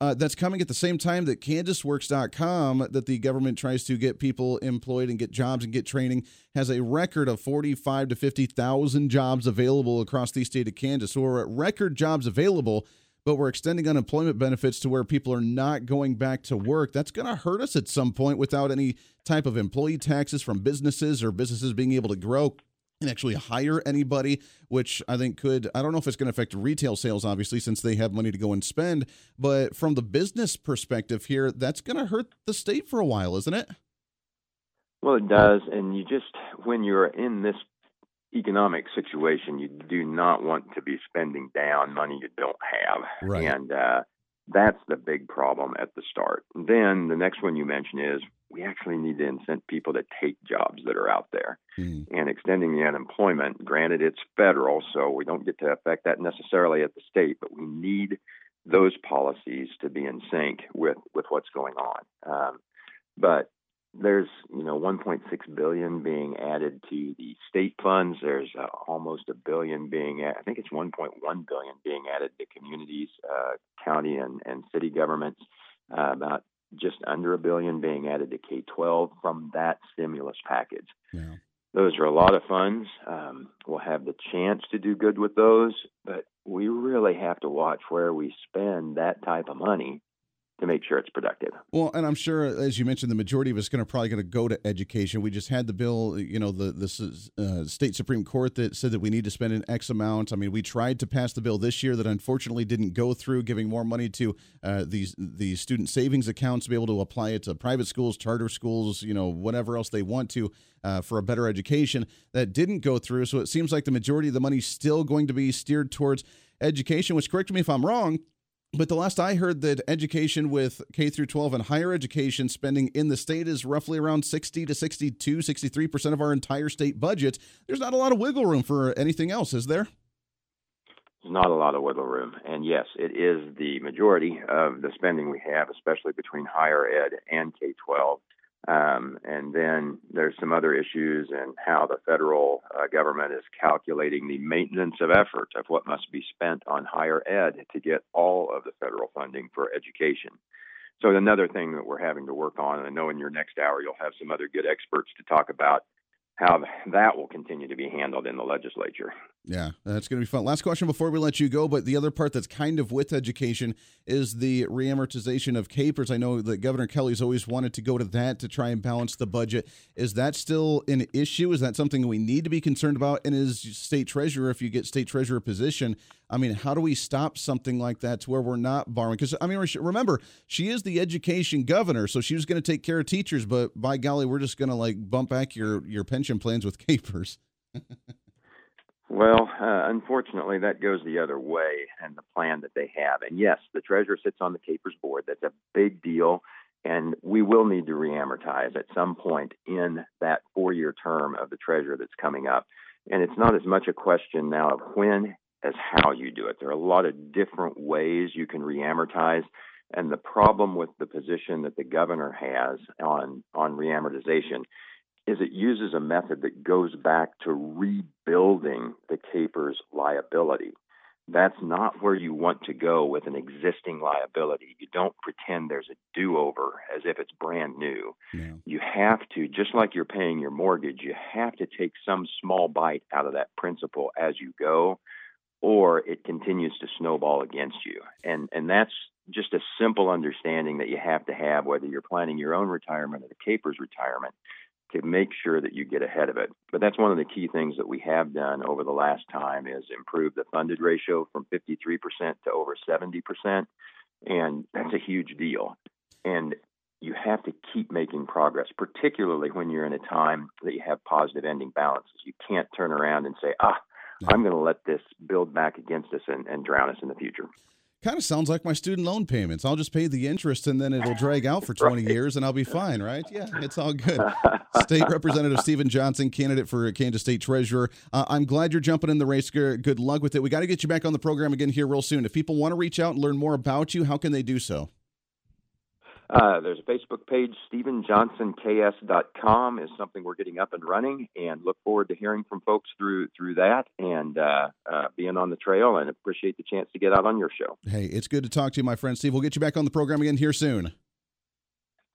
Uh, that's coming at the same time that KansasWorks.com, that the government tries to get people employed and get jobs and get training, has a record of 45 to 50,000 jobs available across the state of Kansas. So we're at record jobs available, but we're extending unemployment benefits to where people are not going back to work. That's going to hurt us at some point without any type of employee taxes from businesses or businesses being able to grow and actually hire anybody, which I think could, I don't know if it's going to affect retail sales, obviously, since they have money to go and spend. But from the business perspective here, that's going to hurt the state for a while, isn't it? Well, it does. And you just, when you're in this economic situation, you do not want to be spending down money you don't have. Right. And, uh, that's the big problem at the start. Then the next one you mention is we actually need to incent people to take jobs that are out there. Mm. And extending the unemployment, granted, it's federal, so we don't get to affect that necessarily at the state, but we need those policies to be in sync with, with what's going on. Um, but there's you know 1.6 billion being added to the state funds. There's uh, almost a billion being I think it's 1.1 billion being added to communities, uh, county and, and city governments. Uh, about just under a billion being added to K-12 from that stimulus package. Yeah. Those are a lot of funds. Um, we'll have the chance to do good with those, but we really have to watch where we spend that type of money to make sure it's productive. Well, and I'm sure, as you mentioned, the majority of it's going to probably going to go to education. We just had the bill, you know, the is uh, state supreme court that said that we need to spend an X amount. I mean, we tried to pass the bill this year that unfortunately didn't go through, giving more money to uh, these these student savings accounts to be able to apply it to private schools, charter schools, you know, whatever else they want to. Uh, for a better education that didn't go through. So it seems like the majority of the money is still going to be steered towards education, which correct me if I'm wrong, but the last I heard that education with K through 12 and higher education spending in the state is roughly around 60 to 62, 63% of our entire state budget. There's not a lot of wiggle room for anything else, is there? Not a lot of wiggle room. And yes, it is the majority of the spending we have, especially between higher ed and K 12. Um, and then there's some other issues in how the federal uh, government is calculating the maintenance of effort of what must be spent on higher ed to get all of the federal funding for education. So another thing that we're having to work on, and I know in your next hour you'll have some other good experts to talk about how that will continue to be handled in the legislature. Yeah, that's going to be fun. Last question before we let you go, but the other part that's kind of with education is the reamortization of KPERS. I know that Governor Kelly's always wanted to go to that to try and balance the budget. Is that still an issue? Is that something we need to be concerned about? And as state treasurer, if you get state treasurer position, I mean, how do we stop something like that to where we're not borrowing? Because I mean, remember, she is the education governor, so she was going to take care of teachers, but by golly, we're just going to like bump back your your pension plans with [LAUGHS] KPERS. [LAUGHS] well, uh, unfortunately, that goes the other way, and the plan that they have. And yes, the treasurer sits on the KPERS board. That's a big deal. And we will need to reamortize at some point in that four year term of the treasurer that's coming up. And it's not as much a question now of when as how you do it. There are a lot of different ways you can reamortize. And the problem with the position that the governor has on, on reamortization is it uses a method that goes back to rebuilding the KPERS liability. That's not where you want to go with an existing liability. You don't pretend there's a do over as if it's brand new. Yeah. You have to, just like you're paying your mortgage, you have to take some small bite out of that principal as you go or it continues to snowball against you. And and that's just a simple understanding that you have to have whether you're planning your own retirement or the KPERS retirement to make sure that you get ahead of it. But that's one of the key things that we have done over the last time is improve the funded ratio from 53% to over 70%. And that's a huge deal. And you have to keep making progress, particularly when you're in a time that you have positive ending balances. You can't turn around and say, ah, I'm going to let this build back against us and, and drown us in the future. Kind of sounds like my student loan payments. I'll just pay the interest and then it'll drag out for 20 right. years and I'll be fine, right? Yeah, it's all good. [LAUGHS] State Representative Steven Johnson, candidate for Kansas State Treasurer. Uh, I'm glad you're jumping in the race. Good luck with it. We got to get you back on the program again here real soon. If people want to reach out and learn more about you, how can they do so? Uh, there's a Facebook page, StevenJohnsonKS.com is something we're getting up and running, and look forward to hearing from folks through through that and uh, uh, being on the trail. And appreciate the chance to get out on your show. Hey, it's good to talk to you, my friend Steve. We'll get you back on the program again here soon.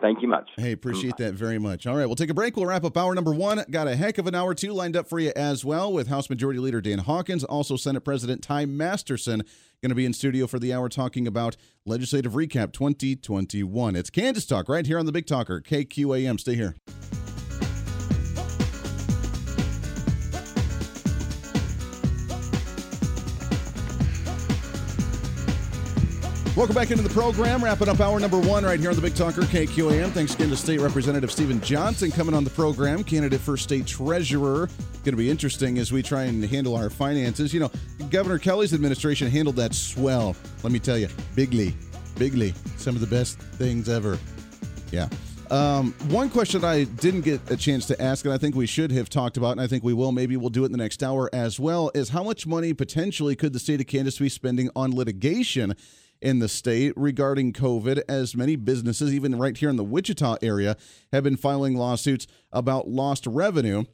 Thank you much. Hey, appreciate that very much. All right, we'll take a break. We'll wrap up hour number one. Got a heck of an hour two lined up for you as well with House Majority Leader Dan Hawkins, also Senate President Ty Masterson going to be in studio for the hour talking about Legislative Recap 2021. It's Kansas Talk right here on the Big Talker, KQAM. Stay here. Welcome back into the program. Wrapping up hour number one right here on the Big Talker KQAM. Thanks again to State Representative Steven Johnson coming on the program, candidate for state treasurer. Going to be interesting as we try and handle our finances. You know, Governor Kelly's administration handled that swell. Let me tell you, bigly, bigly. Some of the best things ever. Yeah. Um, one question I didn't get a chance to ask, and I think we should have talked about, and I think we will, maybe we'll do it in the next hour as well, is how much money potentially could the state of Kansas be spending on litigation in the state regarding COVID, as many businesses, even right here in the Wichita area, have been filing lawsuits about lost revenue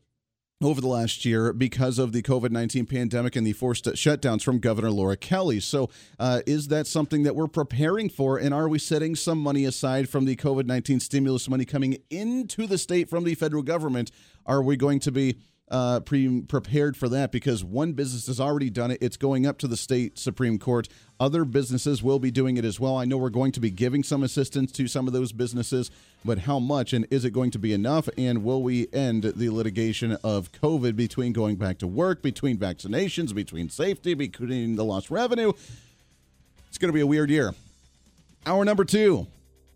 over the last year because of the COVID 19 pandemic and the forced shutdowns from Governor Laura Kelly. So, uh, is that something that we're preparing for? And are we setting some money aside from the COVID 19 stimulus money coming into the state from the federal government? Are we going to be uh, pre- prepared for that because one business has already done it. It's going up to the state Supreme Court. Other businesses will be doing it as well. I know we're going to be giving some assistance to some of those businesses, but how much and is it going to be enough? And will we end the litigation of COVID between going back to work, between vaccinations, between safety, between the lost revenue? It's going to be a weird year. Hour number two.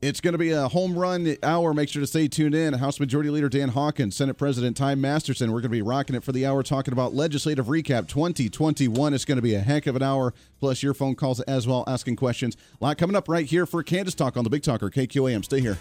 It's going to be a home run hour. Make sure to stay tuned in. House Majority Leader Dan Hawkins, Senate President Ty Masterson. We're going to be rocking it for the hour, talking about legislative recap 2021. It's going to be a heck of an hour, plus your phone calls as well, asking questions. A lot coming up right here for Kansas Talk on the Big Talker, KQAM. Stay here.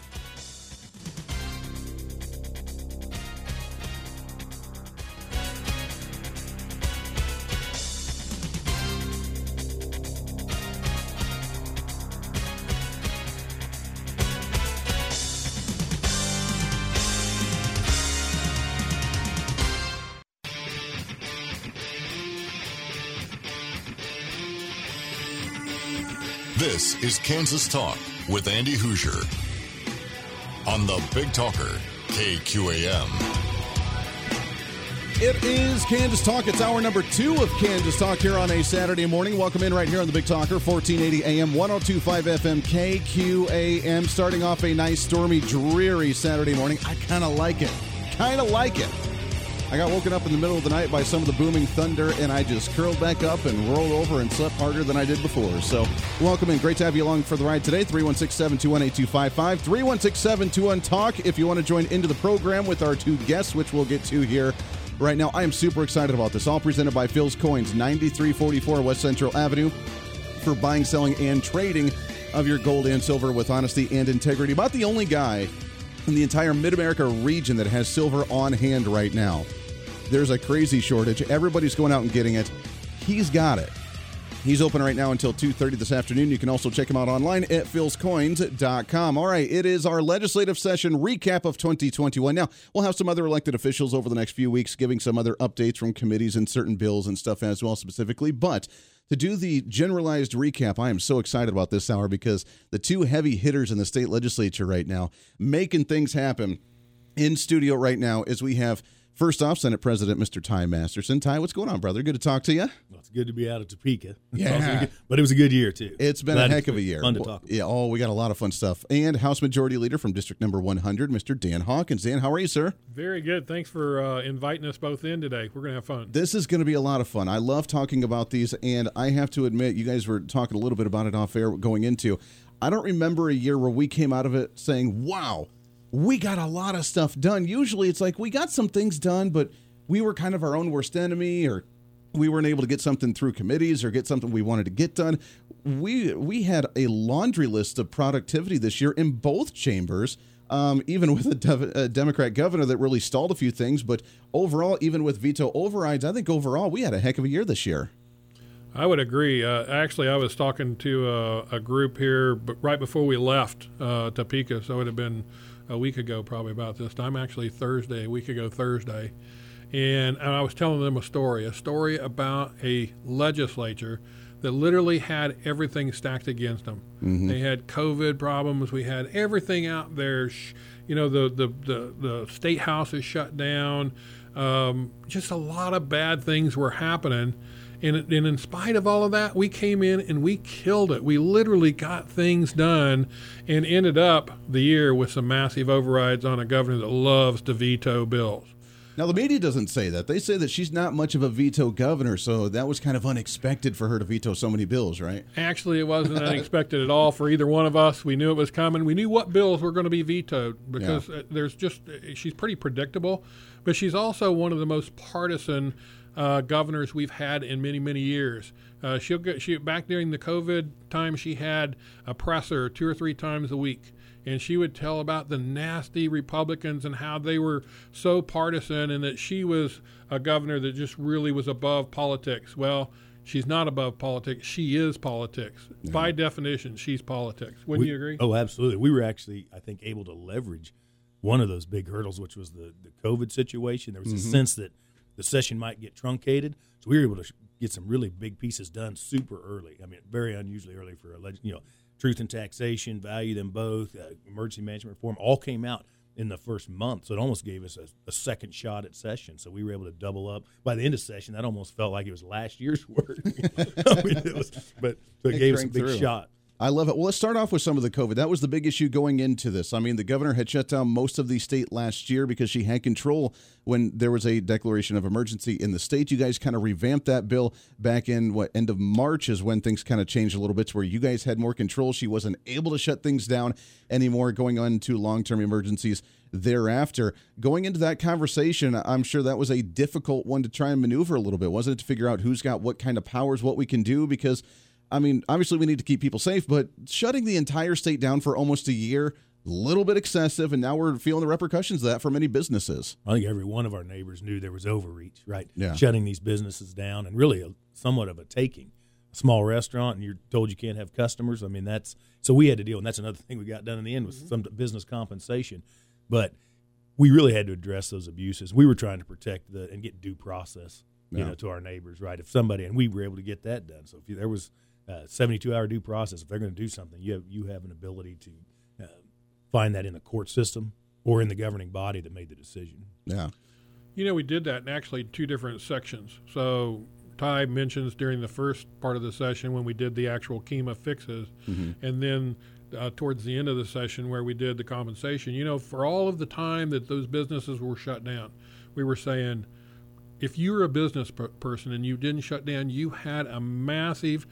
This is Kansas Talk with Andy Hooser on the Big Talker, KQAM. It is Kansas Talk. It's hour number two of Kansas Talk here on a Saturday morning. Welcome in right here on the Big Talker, 1480 AM, 1025 FM, KQAM. Starting off a nice, stormy, dreary Saturday morning. I kind of like it. Kind of like it. I got woken up in the middle of the night by some of the booming thunder, and I just curled back up and rolled over and slept harder than I did before. So, welcome in. Great to have you along for the ride today. 316 721 8255. 316 721 Talk. If you want to join into the program with our two guests, which we'll get to here right now. I am super excited about this. All presented by Phil's Coins, 9344 West Central Avenue for buying, selling, and trading of your gold and silver with honesty and integrity. About the only guy in the entire Mid America region that has silver on hand right now. There's a crazy shortage. Everybody's going out and getting it. He's got it. He's open right now until 2:30 this afternoon. You can also check him out online at philscoins.com. All right, it is our legislative session recap of 2021. Now, we'll have some other elected officials over the next few weeks giving some other updates from committees and certain bills and stuff as well specifically, but to do the generalized recap, I am so excited about this hour because the two heavy hitters in the state legislature right now making things happen in studio right now is we have First off, Senate President Mr. Ty Masterson. Ty, what's going on, brother? Good to talk to you. Well, it's good to be out of Topeka. [LAUGHS] Yeah. but it was a good year, too. It's been Glad a heck of a year. Fun to talk about. Yeah, oh, we got a lot of fun stuff. And House Majority Leader from District Number 100, Mr. Dan Hawkins. Dan, how are you, sir? Very good. Thanks for uh, inviting us both in today. We're going to have fun. This is going to be a lot of fun. I love talking about these, and I have to admit, you guys were talking a little bit about it off air going into. I don't remember a year where we came out of it saying, wow, we got a lot of stuff done. Usually it's like we got some things done, but – we were kind of our own worst enemy or we weren't able to get something through committees or get something we wanted to get done. We we had a laundry list of productivity this year in both chambers. Um, even with a, de- a, Democrat governor that really stalled a few things, but overall, even with veto overrides, I think overall we had a heck of a year this year. I would agree. Uh, actually, I was talking to a, a group here right before we left uh, Topeka, so it had been a week ago, probably about this time. Actually, Thursday, a week ago Thursday, and, and I was telling them a story, a story about a legislature that literally had everything stacked against them. Mm-hmm. They had COVID problems. We had everything out there. You know, the the the, the state house is shut down. Um, just a lot of bad things were happening. And, and in spite of all of that, we came in and we killed it. We literally got things done and ended up the year with some massive overrides on a governor that loves to veto bills. Now, the media doesn't say that. They say that she's not much of a veto governor, so that was kind of unexpected for her to veto so many bills, right? Actually, it wasn't [LAUGHS] unexpected at all for either one of us. We knew it was coming. We knew what bills were going to be vetoed because yeah. Uh, there's just, uh, she's pretty predictable, but she's also one of the most partisan uh, governors we've had in many, many years. Uh, she'll get, she back during the COVID time, she had a presser two or three times a week and she would tell about the nasty Republicans and how they were so partisan, and that she was a governor that just really was above politics. Well, she's not above politics. She is politics. Yeah. By definition, she's politics. Wouldn't we, you agree? Oh, absolutely. We were actually, I think, able to leverage one of those big hurdles, which was the, the COVID situation. There was mm-hmm. a sense that the session might get truncated. So we were able to get some really big pieces done super early. I mean, very unusually early for a you know truth and taxation, value them both, uh, emergency management reform, all came out in the first month. So it almost gave us a, a, second shot at session. So we were able to double up. By the end of session, that almost felt like it was last year's [LAUGHS] work. [LAUGHS] I mean, was, but so it, it gave us a big through. shot. I love it. Well, let's start off with some of the COVID. That was the big issue going into this. I mean, the governor had shut down most of the state last year because she had control when there was a declaration of emergency in the state. You guys kind of revamped that bill back in what end of March is when things kind of changed a little bit, to where you guys had more control. She wasn't able to shut things down anymore, going on to long term emergencies thereafter. Going into that conversation, I'm sure that was a difficult one to try and maneuver a little bit, wasn't it? To figure out who's got what kind of powers, what we can do, because I mean, obviously we need to keep people safe, but shutting the entire state down for almost a year, a little bit excessive, and now we're feeling the repercussions of that for many businesses. I think every one of our neighbors knew there was overreach, right? Yeah. Shutting these businesses down and really a, somewhat of a taking. A small restaurant and you're told you can't have customers. I mean, that's so we had to deal, and that's another [LAUGHS] thing we got done in the end was mm-hmm. some business compensation. But we really had to address those abuses. We were trying to protect the and get due process, you yeah. know, to our neighbors, right? If somebody and we were able to get that done. So if you, there was uh, 72 hour due process. If they're going to do something, you have, you have an ability to uh, find that in the court system or in the governing body that made the decision. Yeah. You know, we did that in actually two different sections. So Ty mentions during the first part of the session when we did the actual KEMA fixes, mm-hmm. and then uh, towards the end of the session where we did the compensation. You know, for all of the time that those businesses were shut down, we were saying, if you were a business per- person and you didn't shut down, you had a massive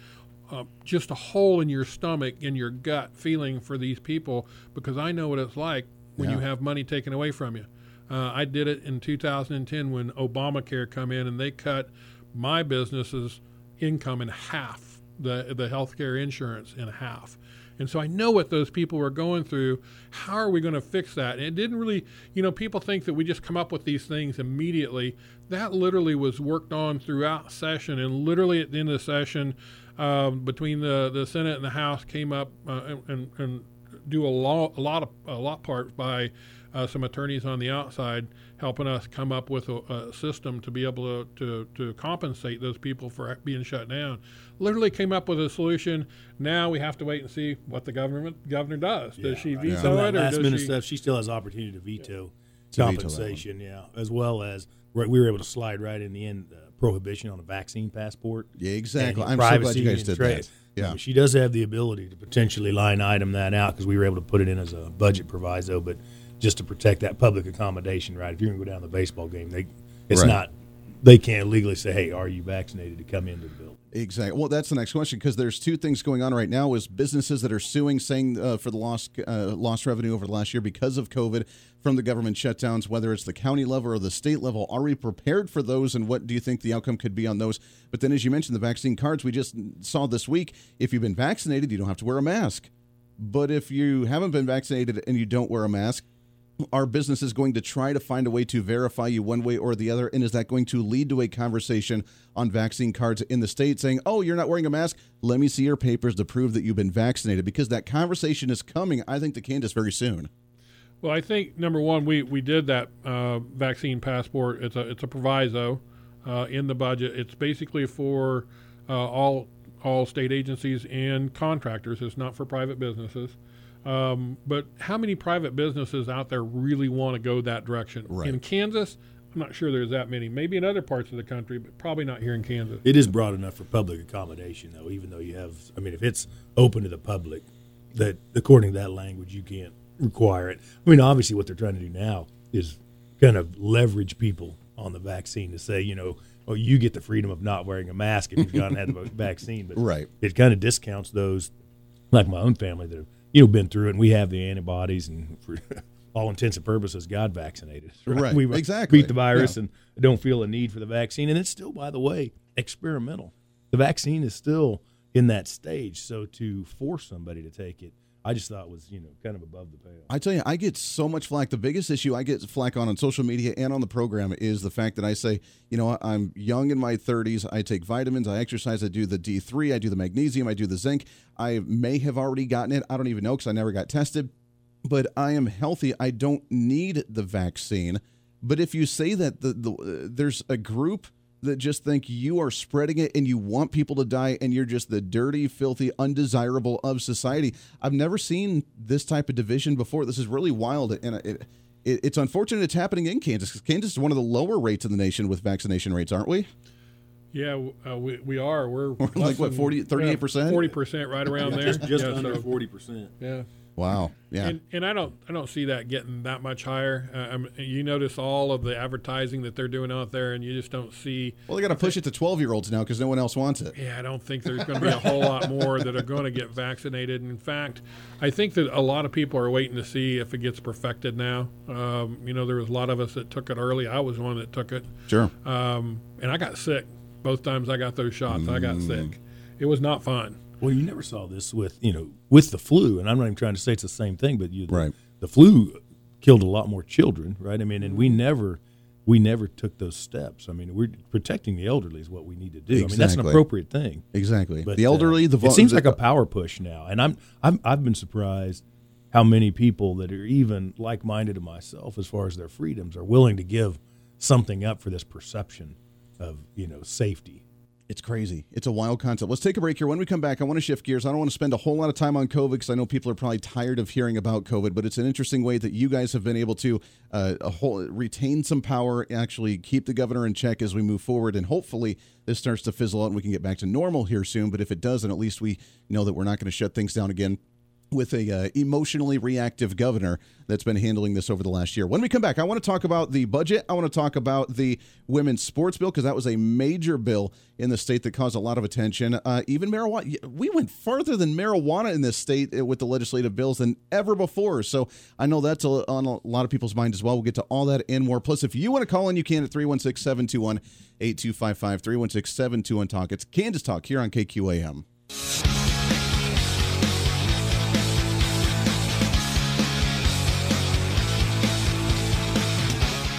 uh, just a hole in your stomach, in your gut feeling for these people because I know what it's like when yeah. you have money taken away from you. Uh, I did it in 2010 when Obamacare come in and they cut my business's income in half, the the healthcare insurance in half. And so I know what those people were going through. How are we going to fix that? And it didn't really, you know, people think that we just come up with these things immediately. That literally was worked on throughout session. And literally at the end of the session, um, between the, the Senate and the House came up uh, and, and do a lot, a lot of a lot part by uh, some attorneys on the outside helping us come up with a, a, system to be able to, to, to compensate those people for being shut down. Literally came up with a solution. Now we have to wait and see what the government governor does. Yeah, does she veto yeah. it or last does minute she? Stuff, she still has opportunity to veto yeah. compensation. Veto yeah, as well as we were able to slide right in the end. Uh, prohibition on a vaccine passport. Yeah, exactly. I'm so glad you guys did trade. that. Yeah, she does have the ability to potentially line item that out because we were able to put it in as a budget proviso, but just to protect that public accommodation, right? If you're going to go down to the baseball game, they it's right. not they can't legally say, "Hey, are you vaccinated to come into the building?" Exactly. Well, that's the next question because there's two things going on right now: is businesses that are suing, saying uh, for the lost uh, lost revenue over the last year because of COVID from the government shutdowns, whether it's the county level or the state level. Are we prepared for those, and what do you think the outcome could be on those? But then, as you mentioned, the vaccine cards we just saw this week. If you've been vaccinated, you don't have to wear a mask. But if you haven't been vaccinated and you don't wear a mask, are businesses going to try to find a way to verify you one way or the other? And is that going to lead to a conversation on vaccine cards in the state saying, oh, you're not wearing a mask? Let me see your papers to prove that you've been vaccinated? Because that conversation is coming, I think, to Kansas very soon. Well, I think number one, we, we did that uh, vaccine passport. It's a it's a proviso uh, in the budget. It's basically for uh, all all state agencies and contractors. It's not for private businesses. Um, but how many private businesses out there really want to go that direction? Right. In Kansas, I'm not sure there's that many. Maybe in other parts of the country, but probably not here in Kansas. It is broad enough for public accommodation, though. Even though you have, I mean, if it's open to the public, that according to that language, you can't require it. I mean, obviously, what they're trying to do now is kind of leverage people on the vaccine to say, you know, oh, you get the freedom of not wearing a mask if you've gone and had the [LAUGHS] vaccine. But right. it kind of discounts those, like my own family, that have you know been through it, and we have the antibodies, and for [LAUGHS] all intents and purposes, God vaccinated us. [LAUGHS] Right. right. We exactly beat the virus yeah. and don't feel a need for the vaccine, and it's still, by the way, experimental. The vaccine is still in that stage, so to force somebody to take it I just thought was you know kind of above the pale. I tell you, I get so much flack. The biggest issue I get flack on on social media and on the program is the fact that I say, you know, I'm young in my 30s. I take vitamins, I exercise, I do the D3, I do the magnesium, I do the zinc. I may have already gotten it. I don't even know because I never got tested. But I am healthy. I don't need the vaccine. But if you say that the, the uh, there's a group that just think you are spreading it and you want people to die and you're just the dirty, filthy, undesirable of society. I've never seen this type of division before. This is really wild and it, it, it's unfortunate it's happening in Kansas. because Kansas is one of the lower rates in the nation with vaccination rates, aren't we? Yeah, uh, we, we are. We're, We're [LAUGHS] like what 40 38 percent, forty percent, right around there, just, just yeah, under so, forty percent. Yeah, Wow. Yeah. and, and I don't I don't see that getting that much higher. Uh, I mean, you notice all of the advertising that they're doing out there, and you just don't see. well, they got to push it to 12 year olds now because no one else wants it. Yeah, I don't think there's going to be a [LAUGHS] whole lot more that are going to get vaccinated. In fact, I think that a lot of people are waiting to see if it gets perfected now. Um, you know, there was a lot of us that took it early. I was one that took it, Sure. um, and I got sick both times I got those shots. I got sick. It was not fun. Well, you never saw this with you know with the flu, and I'm not even trying to say it's the same thing, but you, Right. the flu killed a lot more children, right? I mean, and we never we never took those steps. I mean, we're protecting the elderly is what we need to do. I mean, that's an appropriate thing. Exactly. But the elderly, uh, the vo- it seems like a power push now, and I'm, I'm I've been surprised how many people that are even like-minded to myself as far as their freedoms are willing to give something up for this perception of you know safety. It's crazy. It's a wild concept. Let's take a break here. When we come back, I want to shift gears. I don't want to spend a whole lot of time on COVID because I know people are probably tired of hearing about COVID, but it's an interesting way that you guys have been able to uh, whole, retain some power, actually keep the governor in check as we move forward, and hopefully this starts to fizzle out and we can get back to normal here soon. But if it doesn't, at least we know that we're not going to shut things down again with a uh, emotionally reactive governor that's been handling this over the last year. When we come back, I want to talk about the budget. I want to talk about the women's sports bill because that was a major bill in the state that caused a lot of attention. Uh, even marijuana, we went farther than marijuana in this state uh, with the legislative bills than ever before. So I know that's a, on a lot of people's mind as well. We'll get to all that and more. Plus, if you want to call in, you can at 316 721 8255 316 721 Talk. It's Kansas Talk here on KQAM.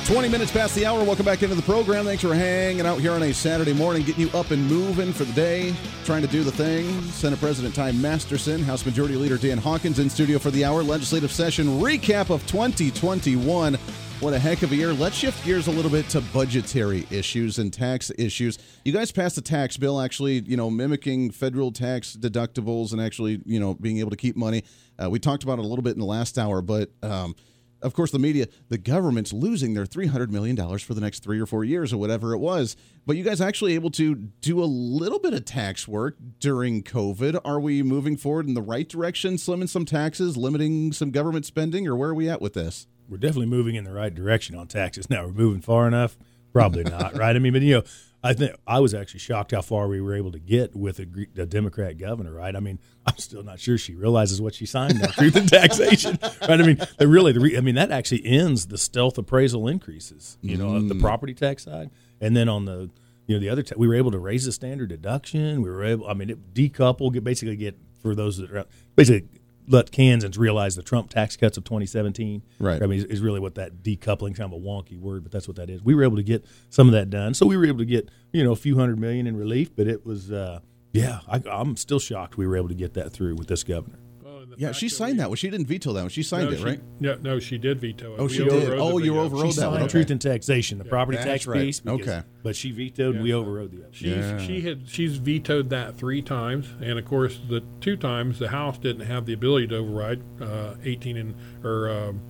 20 minutes past the hour. Welcome back into the program. Thanks for hanging out here on a Saturday morning, getting you up and moving for the day, trying to do the thing. Senate President Ty Masterson, House Majority Leader Dan Hawkins in studio for the hour. Legislative session recap of 2021. What a heck of a year. Let's shift gears a little bit to budgetary issues and tax issues. You guys passed a tax bill actually, you know, mimicking federal tax deductibles and actually, you know, being able to keep money. Uh, we talked about it a little bit in the last hour, but um, of course, the media, the government's losing their $300 million for the next three or four years or whatever it was. But you guys actually able to do a little bit of tax work during COVID. Are we moving forward in the right direction, slimming some taxes, limiting some government spending, or where are we at with this? we're definitely moving in the right direction on taxes. Now we're moving far enough, probably not, [LAUGHS] right? I mean, but you know, I think I was actually shocked how far we were able to get with a, a Democrat governor, right? I mean, [LAUGHS] I'm still not sure she realizes what she signed. That truth in taxation, right? I mean, really, the re- I mean, that actually ends the stealth appraisal increases, you know, of the mm. property tax side, and then on the you know the other, we were able to raise the standard deduction. We were able, I mean, it decouple, get basically get for those that are basically let Kansans realize the Trump tax cuts of 2017. Right. I mean, is, really what that decoupling kind of a wonky word, but that's what that is. We were able to get some of that done, so we were able to get you know a few hundred million in relief. But it was, uh, yeah, I, I'm still shocked we were able to get that through with this governor. Well, and the Yeah, fact she signed we- that one. She didn't veto that one. She signed no, it, she- right? Yeah, no, she did veto it. Oh, We she did. overrode the Oh, you overrode She that one. signed Okay. truth and taxation, the property That's tax right. piece. because- Okay. but she vetoed, and we overrode the other. She's, Yeah. She had she's vetoed that three times, and of course the two times the House didn't have the ability to override uh, 18 and or um,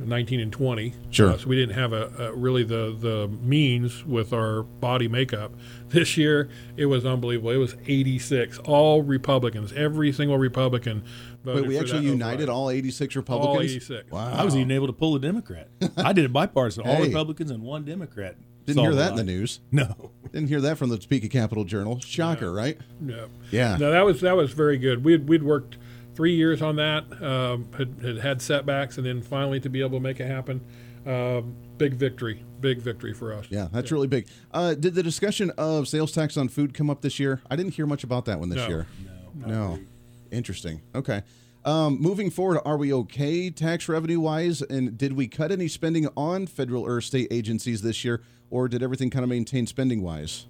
19 and 20. Sure. Uh, so we didn't have a, a really the the means with our body makeup. [LAUGHS] This year it was unbelievable. It was 86, all Republicans, every single Republican. Voted Wait, we for actually that united override. all 86 Republicans? All 86. Wow. I was even able to pull a Democrat. [LAUGHS] I did it bipartisan, all Hey. Republicans and one Democrat. Didn't hear that in the news. No. Didn't hear that from the Topeka Capital Journal. Shocker, right? Yeah. Yeah. No, that was that was very good. We'd we'd worked three years on that. Um, had, had had setbacks, and then finally to be able to make it happen, um, big victory, big victory for us. Yeah, that's really big. Uh, did the discussion of sales tax on food come up this year? I didn't hear much about that one this No. year. No. No. Interesting. Okay. Um, moving forward, are we okay tax revenue wise? And did we cut any spending on federal or state agencies this year, or did everything kind of maintain spending wise?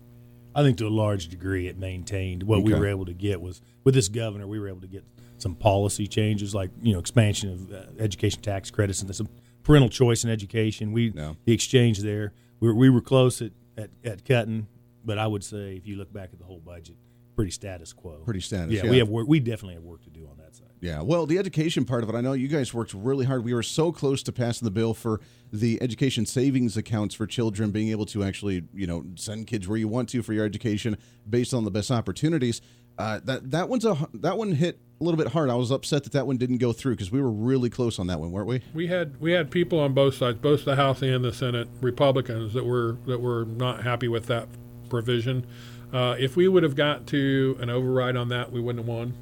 I think to a large degree it maintained. What we were able to get was with this governor, we were able to get some policy changes like you know expansion of uh, education tax credits and some parental choice in education. We Yeah. the exchange there. We were, we were close at, at, at cutting, but I would say if you look back at the whole budget, pretty status quo. Pretty status, Yeah, yeah. we have work. We definitely have work to do on that side. Yeah, well, the education part of it, I know you guys worked really hard. We were so close to passing the bill for the education savings accounts for children, being able to actually, you know, send kids where you want to for your education based on the best opportunities. Uh, that that one's a that one hit a little bit hard. I was upset that that one didn't go through because we were really close on that one, weren't we? We had we had people on both sides, both the House and the Senate, Republicans that were that were not happy with that provision. Uh, if we would have got to an override on that, we wouldn't have won.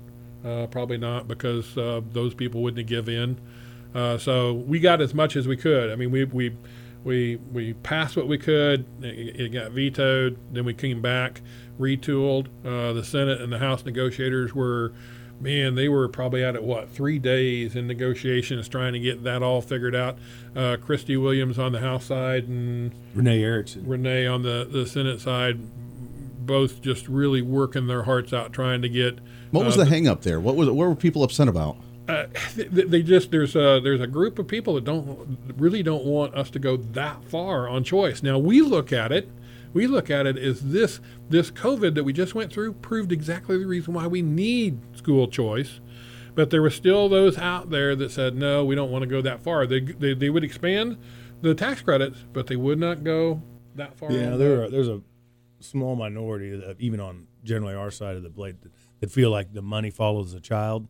Uh, probably not because uh, those people wouldn't have give in. Uh, so we got as much as we could. I mean, we we we we passed what we could. It, it got vetoed. Then we came back, retooled. Uh, the Senate and the House negotiators were, man, they were probably out at what three days in negotiations trying to get that all figured out. Uh, Kristey Williams on the House side and Renee Erickson. Renee on the the Senate side, both just really working their hearts out trying to get. What was uh, the hang up there? What was what were people upset about? uh, they, they just there's a there's a group of people that don't really don't want us to go that far on choice. Now we look at it, we look at it as this this COVID that we just went through proved exactly the reason why we need school choice. But there were still those out there that said no, we don't want to go that far. They they, they would expand the tax credits, but they would not go that far. Yeah, there are, there's a small minority even on generally our side of the blade that, that feel like the money follows the child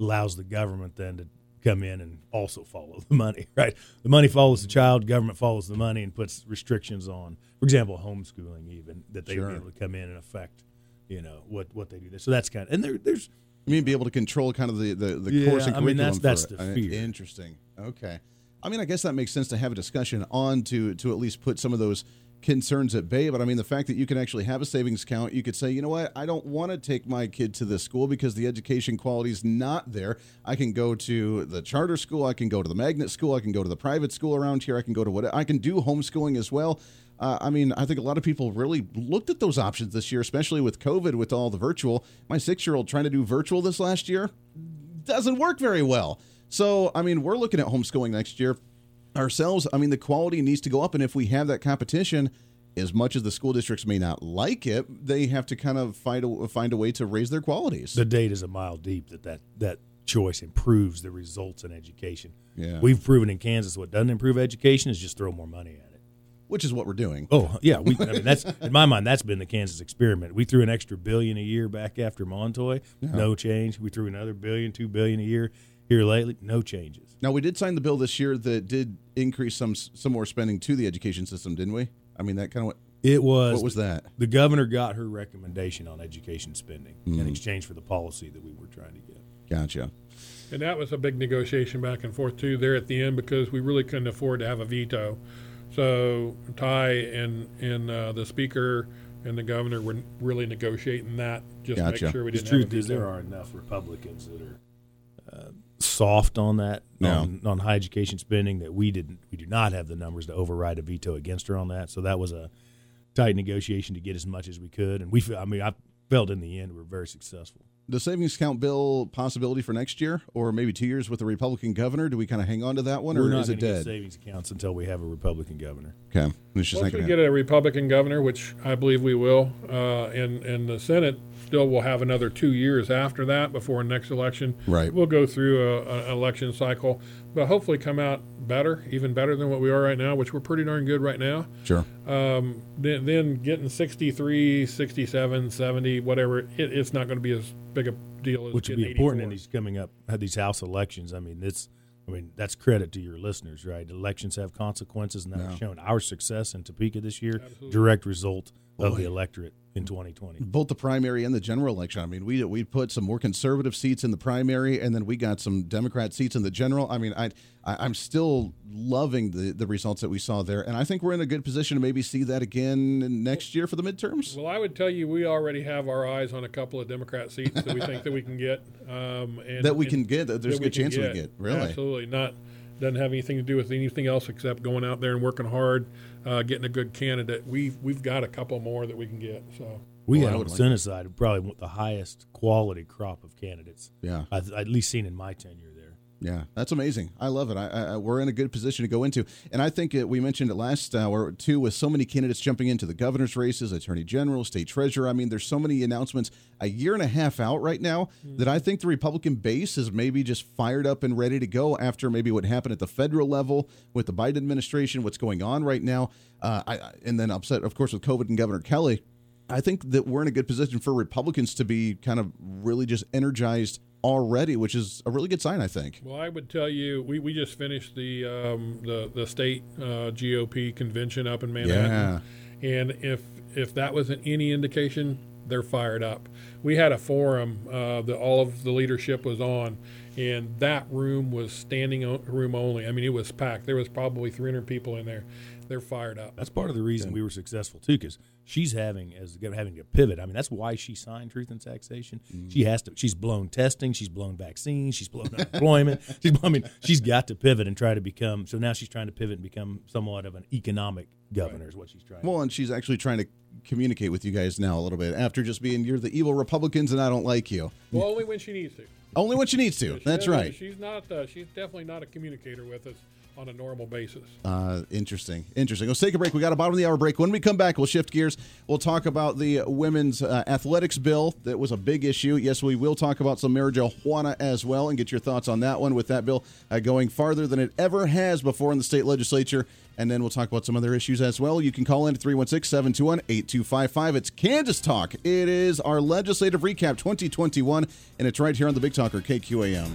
allows the government then to come in and also follow the money [LAUGHS] right the money follows the child government follows the money and puts restrictions on for example homeschooling even that they Sure. be able to come in and affect you know what what they do there so that's kind of and there there's You mean be able to control kind of the the, the Yeah, course and I mean, curriculum? that's- that's it. the fear. Interesting. Okay. I mean, I guess that makes sense to have a discussion on to to at least put some of those concerns at bay. But I mean, the fact that you can actually have a savings account, you could say, you know what, I don't want to take my kid to this school because the education quality is not there. I can go to the charter school, I can go to the magnet school, I can go to the private school around here, I can go to what I can do homeschooling as well. Uh, I mean, I think a lot of people really looked at those options this year, especially with COVID, with all the virtual. My six year old trying to do virtual this last year doesn't work very well. So, I mean, we're looking at homeschooling next year ourselves. I mean, the quality needs to go up. And if we have that competition, as much as the school districts may not like it, they have to kind of find a, find a way to raise their qualities. the data is a mile deep that that that choice improves the results in education Yeah. we've proven in kansas what doesn't improve education is just throw more money at it which is what we're doing. Oh yeah, we. I mean, that's [LAUGHS] in my mind. That's been the Kansas experiment. We threw an extra billion a year back after Montoy, no change. We threw another billion, two billion a year here lately, no changes. Now, we did sign the bill this year that did increase some some more spending to the education system, didn't we? I mean, that kind of It was what was that? the governor got her recommendation on education spending Mm-hmm. in exchange for the policy that we were trying to get. Gotcha. And that was a big negotiation back and forth too there at the end because we really couldn't afford to have a veto. So Ty and and uh, the speaker and the governor were really negotiating that just to Gotcha. make sure we didn't have a truth is, there are enough Republicans that are uh, soft on that Yeah. on, on high education spending that we didn't we do not have the numbers to override a veto against her on that. So that was a tight negotiation to get as much as we could, and we fe- I mean I felt in the end we were very successful. The savings account bill possibility for next year, or maybe two years with a Republican governor. Do we kind of hang on to that one, We're or not is it gonna get dead? savings accounts until we have a Republican governor. Okay, it's just Once not we gonna get a Republican governor, which I believe we will, uh, and and the Senate still will have another two years after that before next election. Right. We'll go through a, a election cycle, but hopefully come out better, even better than what we are right now, which we're pretty darn good right now. sure. Um, then, then getting 63, 67, 70, whatever, it, it's not going to be as big a deal as which would getting be important 84. in these coming up these house elections. I mean, it's I mean that's credit to your listeners, right? Elections have consequences, and that was shown. Our success in Topeka this year, direct result of the electorate in 2020. Both the primary and the general election. I mean, we we put some more conservative seats in the primary, and then we got some Democrat seats in the general. I mean, I, I am still loving the the results that we saw there, and I think we're in a good position to maybe see that again next year for the midterms. Well, I would tell you we already have our eyes on a couple of Democrat seats that we think that we can get. Um, and, that we and can get. There's that a good chance we get. Really, absolutely not. Doesn't have anything to do with anything else except going out there and working hard, uh, getting a good candidate. We've we've got a couple more that we can get. So we Well, I had on would the like Senate side probably the highest quality crop of candidates. Yeah. I've at least seen in my tenure there. Yeah, that's amazing. I love it. I, I, we're in a good position to go into, and I think it, we mentioned it last hour too, with so many candidates jumping into the governor's races, attorney general, state treasurer. I mean, there's so many announcements a year and a half out right now that I think the Republican base is maybe just fired up and ready to go after maybe what happened at the federal level with the Biden administration, what's going on right now, uh, I- and then upset, of course, with COVID and Governor Kelly. I think that we're in a good position for Republicans to be kind of really just energized already, which is a really good sign, I think. Well, I would tell you, we, we just finished the um, the the state uh, GOP convention up in Manhattan, and if if that wasn't any indication, they're fired up. We had a forum uh, that all of the leadership was on, and that room was standing room only. I mean, it was packed. There was probably 300 people in there. They're fired up. That's part of the reason we were successful too, because she's having as having to pivot. I mean, that's why she signed Truth and Taxation. She has to. She's blown testing. She's blown vaccines. She's blown [LAUGHS] unemployment. She's. I mean, she's got to pivot and try to become. So now she's trying to pivot and become somewhat of an economic governor. Is what she's trying. Well, and she's actually trying to communicate with you guys now a little bit after just being you're the evil Republicans and I don't like you. Well, only when she needs to. Only when she needs to. She That's right. She's not. Uh, she's definitely not a communicator with us on a normal basis. Uh, interesting. Interesting. Let's take a break. We got a bottom of the hour break. When we come back, we'll shift gears. We'll talk about the women's uh, athletics bill. That was a big issue. Yes, we will talk about some marijuana as well and get your thoughts on that one with that bill uh, going farther than it ever has before in the state legislature. And then we'll talk about some other issues as well. You can call in at 316 721 8255. It's Kansas Talk. It is our legislative recap 2021, and it's right here on the Big Talker, KQAM.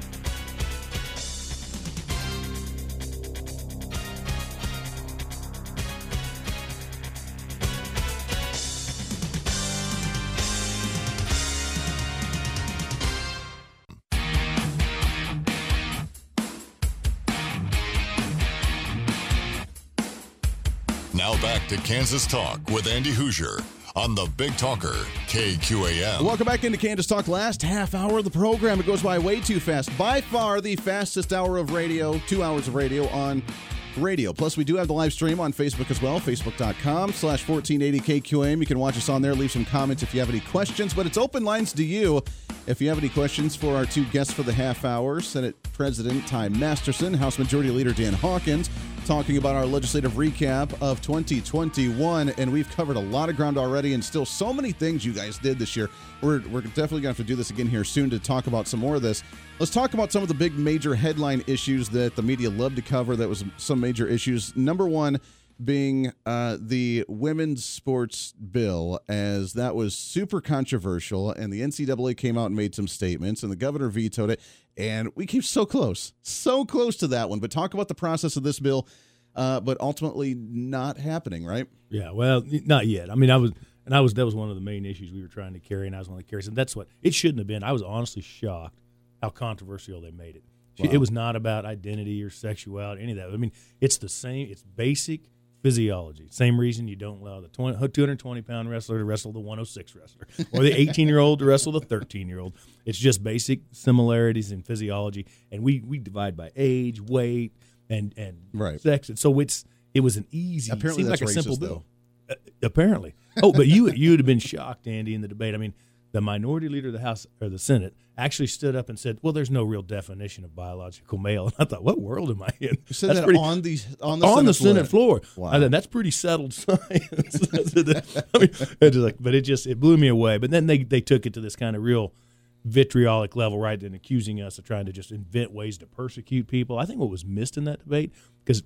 To Kansas Talk with Andy Hooser on the Big Talker, KQAM. Welcome back into Kansas Talk. Last half hour of the program. It goes by way too fast. By far the fastest hour of radio, two hours of radio on radio. Plus, we do have the live stream on Facebook as well, facebook.com slash 1480KQAM. You can watch us on there. Leave some comments if you have any questions. But it's open lines to you if you have any questions for our two guests for the half hour. Senate President Ty Masterson, House Majority Leader Dan Hawkins, talking about our legislative recap of 2021. And we've covered a lot of ground already and still so many things you guys did this year. We're, we're definitely going to have to do this again here soon to talk about some more of this. Let's talk about some of the big major headline issues that the media loved to cover. That was some major issues. Number one being uh, the women's sports bill, as that was super controversial, and the NCAA came out and made some statements, and the governor vetoed it, and we came so close, so close to that one. But talk about the process of this bill, uh, but ultimately not happening, right? Yeah, well, not yet. I mean, I was, and I was. That was one of the main issues we were trying to carry, and I was one of the carries. And that's what it shouldn't have been. I was honestly shocked how controversial they made it. Wow. It was not about identity or sexuality, any of that. I mean, it's the same. It's basic physiology. Same reason you don't allow the 20, 220 pound wrestler to wrestle the 106 wrestler, or the 18 year old to wrestle the 13 year old. It's just basic similarities in physiology, and we we divide by age, weight, and and Right. sex. And so it's it was an easy. Apparently that's like a simple racist, bill. Uh, apparently. Oh, but you you would have been shocked, Andy, in the debate. I mean, the minority leader of the House or the Senate actually stood up and said, "Well, there's no real definition of biological male." [LAUGHS] And I thought, "What world am I in?" You said That's that pretty- on the on the on the Senate Senate floor. Wow. Thought that's pretty settled [LAUGHS] science. [LAUGHS] I mean, just like, but it just it blew me away. But then they they took it to this kind of real vitriolic level, right? And accusing us of trying to just invent ways to persecute people. I think what was missed in that debate because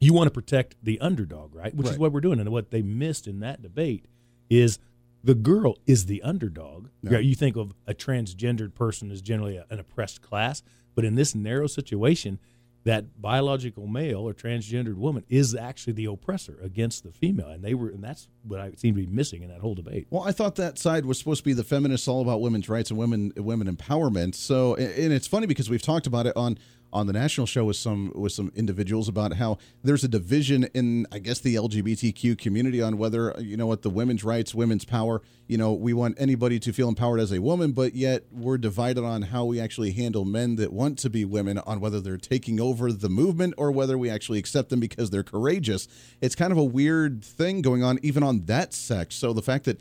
you want to protect the underdog, right? Which is what we're doing. And what they missed in that debate is the girl is the underdog. You think of a transgendered person as generally a, an oppressed class, but in this narrow situation, that biological male or transgendered woman is actually the oppressor against the female, and they were, and that's what I seem to be missing in that whole debate. Well, I thought that side was supposed to be the feminists, all about women's rights and women women empowerment. So, and it's funny because we've talked about it on on the national show with some with some individuals about how there's a division in I guess the LGBTQ community on whether you know what the women's rights, women's power. You know, we want anybody to feel empowered as a woman, but yet we're divided on how we actually handle men that want to be women on whether they're taking over the movement or whether we actually accept them because they're courageous. It's kind of a weird thing going on even on that sex. So the fact that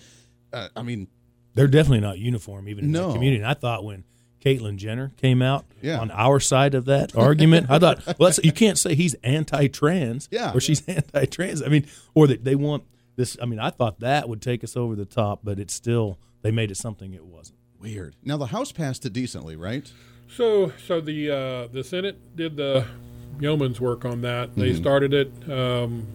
uh, I mean, they're definitely not uniform even in No. the community. And I thought when Caitlyn Jenner came out Yeah. on our side of that argument, I thought, well, that's, you can't say he's anti-trans, Yeah. or she's [LAUGHS] anti-trans. I mean, or that they want this. I mean, I thought that would take us over the top, but it's still they made it something it wasn't. weird. Now the House passed it decently, right? So, so the uh, the Senate did the yeoman's work on that. They started it, um,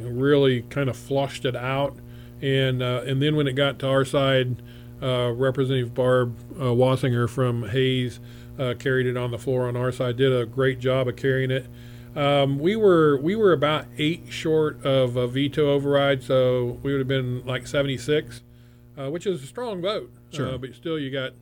really kind of flushed it out, and uh, and then when it got to our side, uh, Representative Barb uh, Wasinger from Hays uh, carried it on the floor on our side. Did a great job of carrying it. Um, we were we were about eight short of a veto override, so we would have been like seventy six, uh, which is a strong vote. Sure. Uh, but still, you got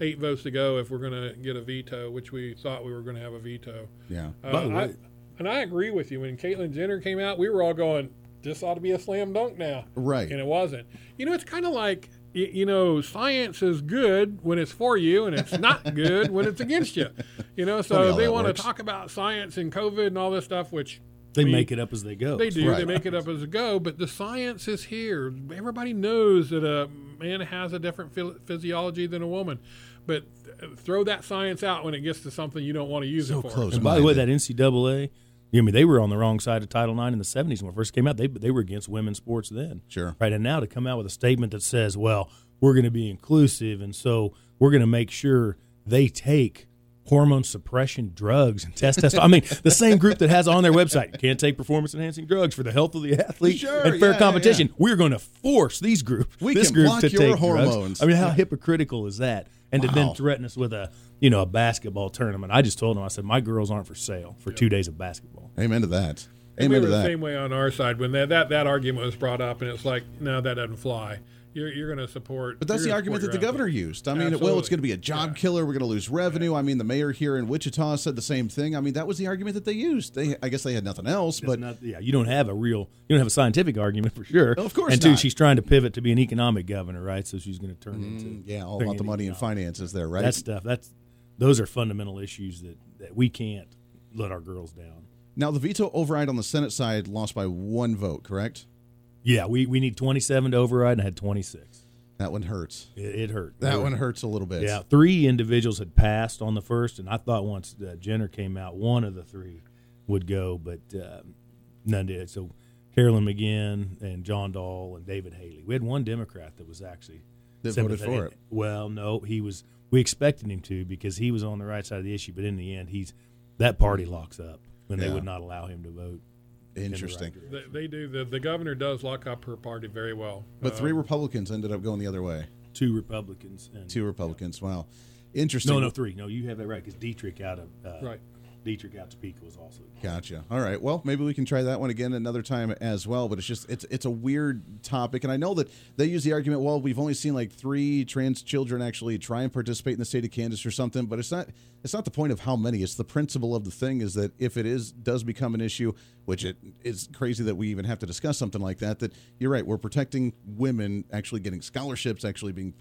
eight votes to go if we're going to get a veto, which we thought we were going to have a veto. Yeah. Uh, I, and I agree with you. When Caitlyn Jenner came out, we were all going, "This ought to be a slam dunk now," Right. and it wasn't. You know, it's kind of like you know, science is good when it's for you, and it's not [LAUGHS] good when it's against you. You know, so they that want to talk about science and COVID and all this stuff, which They I mean, make it up as they go. they do. They make it up as they go, but the science is here. Everybody knows that a man has a different phy- physiology than a woman, but uh, throw that science out when it gets to something you don't want to use So it for. close. And by the way, that. NCAA, I mean, they were on the wrong side of Title IX in the '70s when it first came out. They they were against women's sports then. Sure. Right, and now to come out with a statement that says, "Well, we're going to be inclusive, and so we're going to make sure they take." Hormone suppression drugs and test test. I mean, the same group that has on their website you can't take performance enhancing drugs for the health of the athlete Sure, and fair yeah, competition. yeah. We're going to force these groups, We this can group block to your take hormones. drugs. I mean, how hypocritical is that? And to then threaten us with a you know a basketball tournament. I just told them I said my girls aren't for sale for two days of basketball. Amen to that. And we Amen were to the that. same way on our side when that, that, that argument was brought up, and it's like, no, that doesn't fly. You're, you're going to support. But that's the argument that the governor athlete. used. I mean, well, it's going to be a job Yeah. killer. We're going to lose revenue. I mean, the mayor here in Wichita said the same thing. I mean, that was the argument that they used. They, I guess, they had nothing else. But But not, yeah, you don't have a real, you don't have a scientific argument for sure. Of course And two, not. she's trying to pivot to be an economic governor, right? So she's going to turn into Mm, yeah, all about the in money and finances there, right? That stuff. That's those are fundamental issues that that we can't let our girls down. now the veto override on the Senate side lost by one vote. Correct? Yeah, we, we need 27 to override and had 26. That one hurts. It, it hurt. That It one hurt. hurts a little bit. Yeah, three individuals had passed on the first, and I thought once uh, Jenner came out, one of the three would go, but uh, none did. So Carolyn McGinn and John Doll and David Haley. We had one Democrat that was actually That voted for it. Well, no, he was. We expected him to because he was on the right side of the issue, but in the end, he's that party locks up when Yeah. they would not allow him to vote. in the right Interesting. They, they do. The, the governor does lock up her party very well. But Uh, three Republicans ended up going the other way. Two Republicans and Two Republicans. Wow. Interesting. No, no, three. No, you have that right because Dietrich out of uh, Right. Dietrich out Topeka was also. Gotcha. All right. Well, maybe we can try that one again another time as well. But it's just it's it's a weird topic, and I know that they use the argument. Well, we've only seen like three trans children actually try and participate in the state of Kansas or something. But it's not it's not the point of how many. It's the principle of the thing is that if it is does become an issue, which it is crazy that we even have to discuss something like that. That you're right. We're protecting women actually getting scholarships, actually being.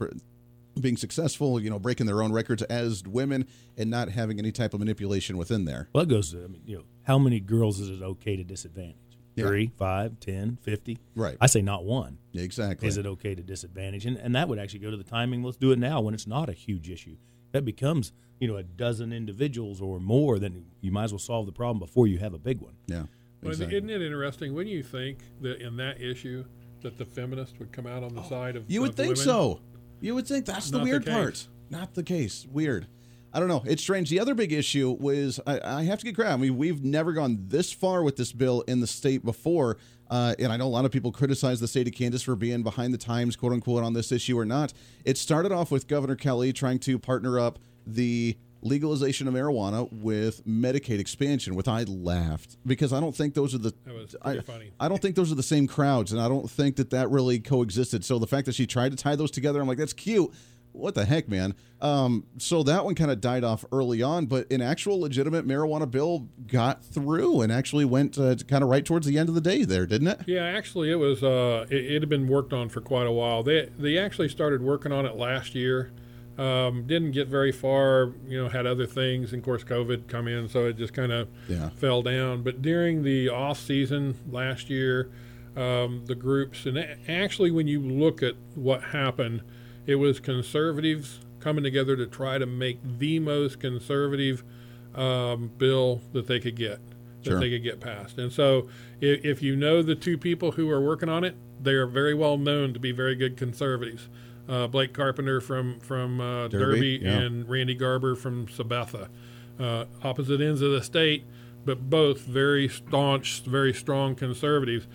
Pr- being successful, you know, breaking their own records as women and not having any type of manipulation within there. Well, it goes to, I mean, you know, how many girls is it okay to disadvantage? Yeah. Three, five, ten, fifty? Right. I say not one. Exactly. Is it okay to disadvantage? And, and that would actually go to the timing. Let's do it now when it's not a huge issue. That becomes, you know, a dozen individuals or more, then you might as well solve the problem before you have a big one. Yeah. Well, exactly. Isn't it interesting? Wouldn't you think that in that issue that the feminists would come out on the oh, side of You would of think women? so. You would think that's the Not weird case. part. Not the case. Weird. I don't know. It's strange. The other big issue was I, I have to get credit. I mean, we've never gone this far with this bill in the state before. Uh, and I know a lot of people criticize the state of Kansas for being behind the times, quote unquote, on this issue or not. It started off with Governor Kelly trying to partner up the legalization of marijuana with Medicaid expansion, which I laughed because I don't think those are the. That was I, funny. I don't think those are the same crowds, and I don't think that that really coexisted. So the fact that she tried to tie those together, I'm like, that's cute. What the heck, man? Um, so that one kind of died off early on, but an actual legitimate marijuana bill got through and actually went uh, kind of right towards the end of the day there, didn't it? Yeah, actually, it was. Uh, it, it had been worked on for quite a while. They they actually started working on it last year. Um, didn't get very far. You know, had other things, and of course, COVID come in, so it just kind of Yeah. fell down. But during the off season last year, um, the groups and actually, when you look at what happened, it was conservatives coming together to try to make the most conservative um, bill that they could get that Sure. they could get passed. And so, if, if you know the two people who are working on it, they are very well known to be very good conservatives. Uh, Blake Carpenter from from uh, Derby, Derby, yeah. and Randy Garber from Sabetha, uh, opposite ends of the state, but both very staunch, very strong conservatives.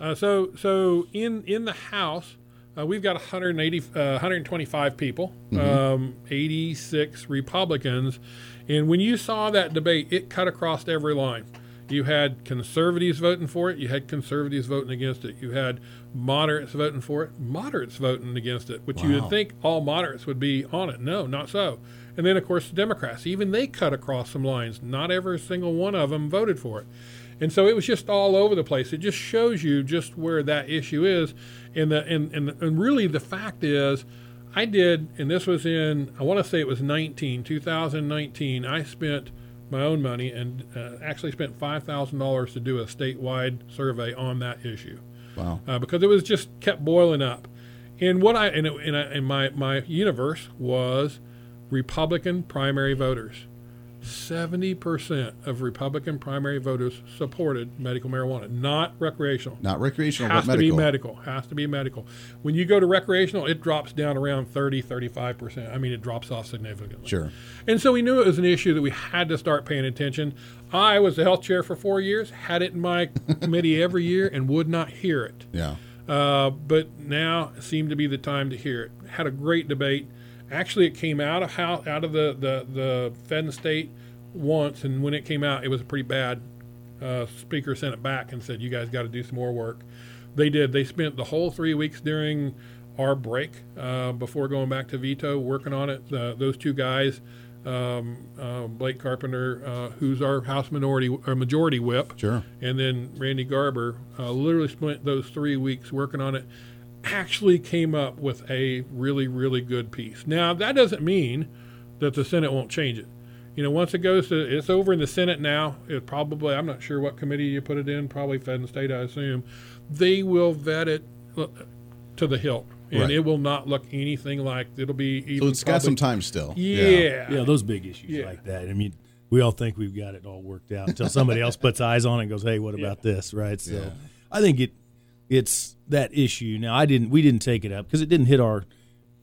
Uh, so so in in the House, uh, we've got 180, uh, 125 people, um, 86 Republicans, and when you saw that debate, it cut across every line. You had conservatives voting for it. You had conservatives voting against it. You had moderates voting for it. Moderates voting against it, which you would think all moderates would be on it. No, not so. And then, of course, the Democrats, even they cut across some lines. Not every single one of them voted for it. And so it was just all over the place. It just shows you just where that issue is. And, the, and, and, and really, the fact is, I did, and this was in, I want to say it was 19, 2019. I spent my own money and uh, actually spent $5,000 to do a statewide survey on that issue Wow. uh, because it was just kept boiling up. And what I and, it, and, I, and my my universe was Republican primary voters. Seventy percent of Republican primary voters supported medical marijuana, not recreational. Not recreational, Has but to be medical. Has to be medical. When you go to recreational, it drops down around 30, 35%. I mean, it drops off significantly. Sure. And so we knew it was an issue that we had to start paying attention. I was the health chair for four years, had it in my committee [LAUGHS] every year, and would not hear it. Yeah. Uh, but now seemed to be the time to hear it. Had a great debate. Actually, it came out of how out of the the the Fed and state once, and when it came out, it was a pretty bad. Uh, speaker sent it back and said, "You guys got to do some more work." They did. They spent the whole three weeks during our break uh, before going back to veto working on it. Uh, those two guys, um, uh, Blake Carpenter, uh, who's our House minority or majority whip, Sure. and then Randy Garber uh, literally spent those three weeks working on it. Actually, came up with a really, really good piece. Now, that doesn't mean that the Senate won't change it. You know, once it goes to, it's over in the Senate now. It probably, I'm not sure what committee you put it in, probably Fed and State, I assume. They will vet it uh, to the hilt, and Right. it will not look anything like it'll be. So Even it's got some time still. Yeah, Yeah, those big issues Yeah. like that. I mean, we all think we've got it all worked out until somebody else puts eyes on it and goes, "Hey, what about this?" Right? So, Yeah. I think it it's that issue. Now, I didn't we didn't take it up because it didn't hit our.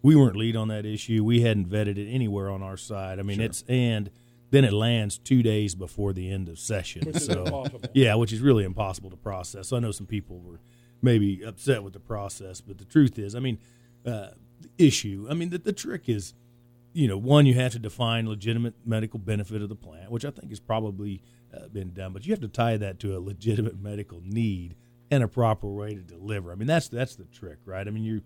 We weren't lead on that issue. We hadn't vetted it anywhere on our side. I mean, it's and then it lands two days before the end of session. Which so impossible. yeah, which is really impossible to process. So I know some people were maybe upset with the process, but the truth is, I mean, uh, the issue. I mean, the, the trick is you know, one, you have to define legitimate medical benefit of the plant, which I think has probably uh, been done, but you have to tie that to a legitimate medical need and a proper way to deliver. I mean, that's that's the trick, right? I mean, you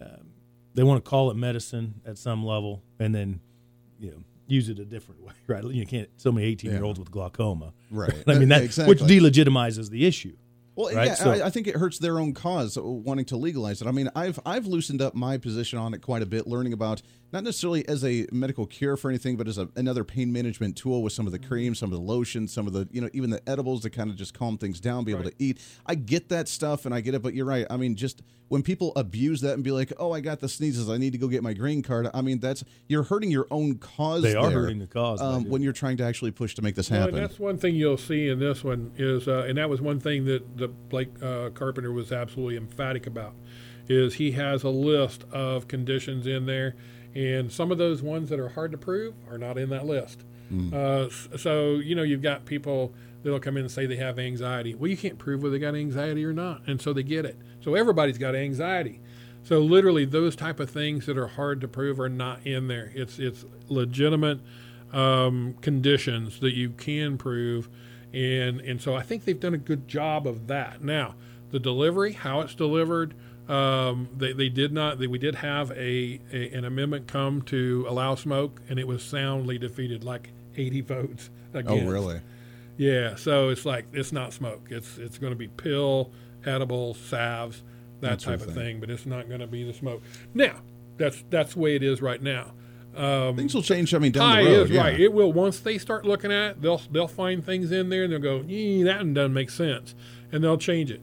um, they want to call it medicine at some level, and then you know use it a different way, [LAUGHS] right? You can't so many eighteen year olds with glaucoma, Right. [LAUGHS] I mean, that Exactly. which delegitimizes the issue. Well, Right, yeah, so- I, I think it hurts their own cause wanting to legalize it. I mean, I've I've loosened up my position on it quite a bit, learning about not necessarily as a medical cure for anything, but as a, another pain management tool with some of the creams, some of the lotions, some of the you know even the edibles to kind of just calm things down, be able to eat. I get that stuff and I get it, but you're right. I mean, just when people abuse that and be like, "Oh, I got the sneezes, I need to go get my green card." I mean, that's you're hurting your own cause. They are there, hurting the cause um, when you're trying to actually push to make this Well, happen. and that's one thing you'll see in this one is, uh, and that was one thing that the Blake uh, Carpenter was absolutely emphatic about, is he has a list of conditions in there, and some of those ones that are hard to prove are not in that list. Uh, so you know you've got people that'll come in and say they have anxiety. Well, you can't prove whether they got anxiety or not, and so they get it. So everybody's got anxiety. So literally, those type of things that are hard to prove are not in there. It's it's legitimate um, conditions that you can prove, and and so I think they've done a good job of that. Now, the delivery, how it's delivered, um, they, they did not. They, we did have a, a an amendment come to allow smoke, and it was soundly defeated, like 80 [LAUGHS] votes against. Oh, really? Yeah. So it's like it's not smoke. It's it's going to be pill, edible, salves, that, type of thing. thing. But it's not going to be the smoke. Now, that's that's the way it is right now. Um, Things will change. I mean, down the road. is yeah. right. It will once they start looking at it, they'll they'll find things in there and they'll go, "Yeah, that doesn't make sense," and they'll change it.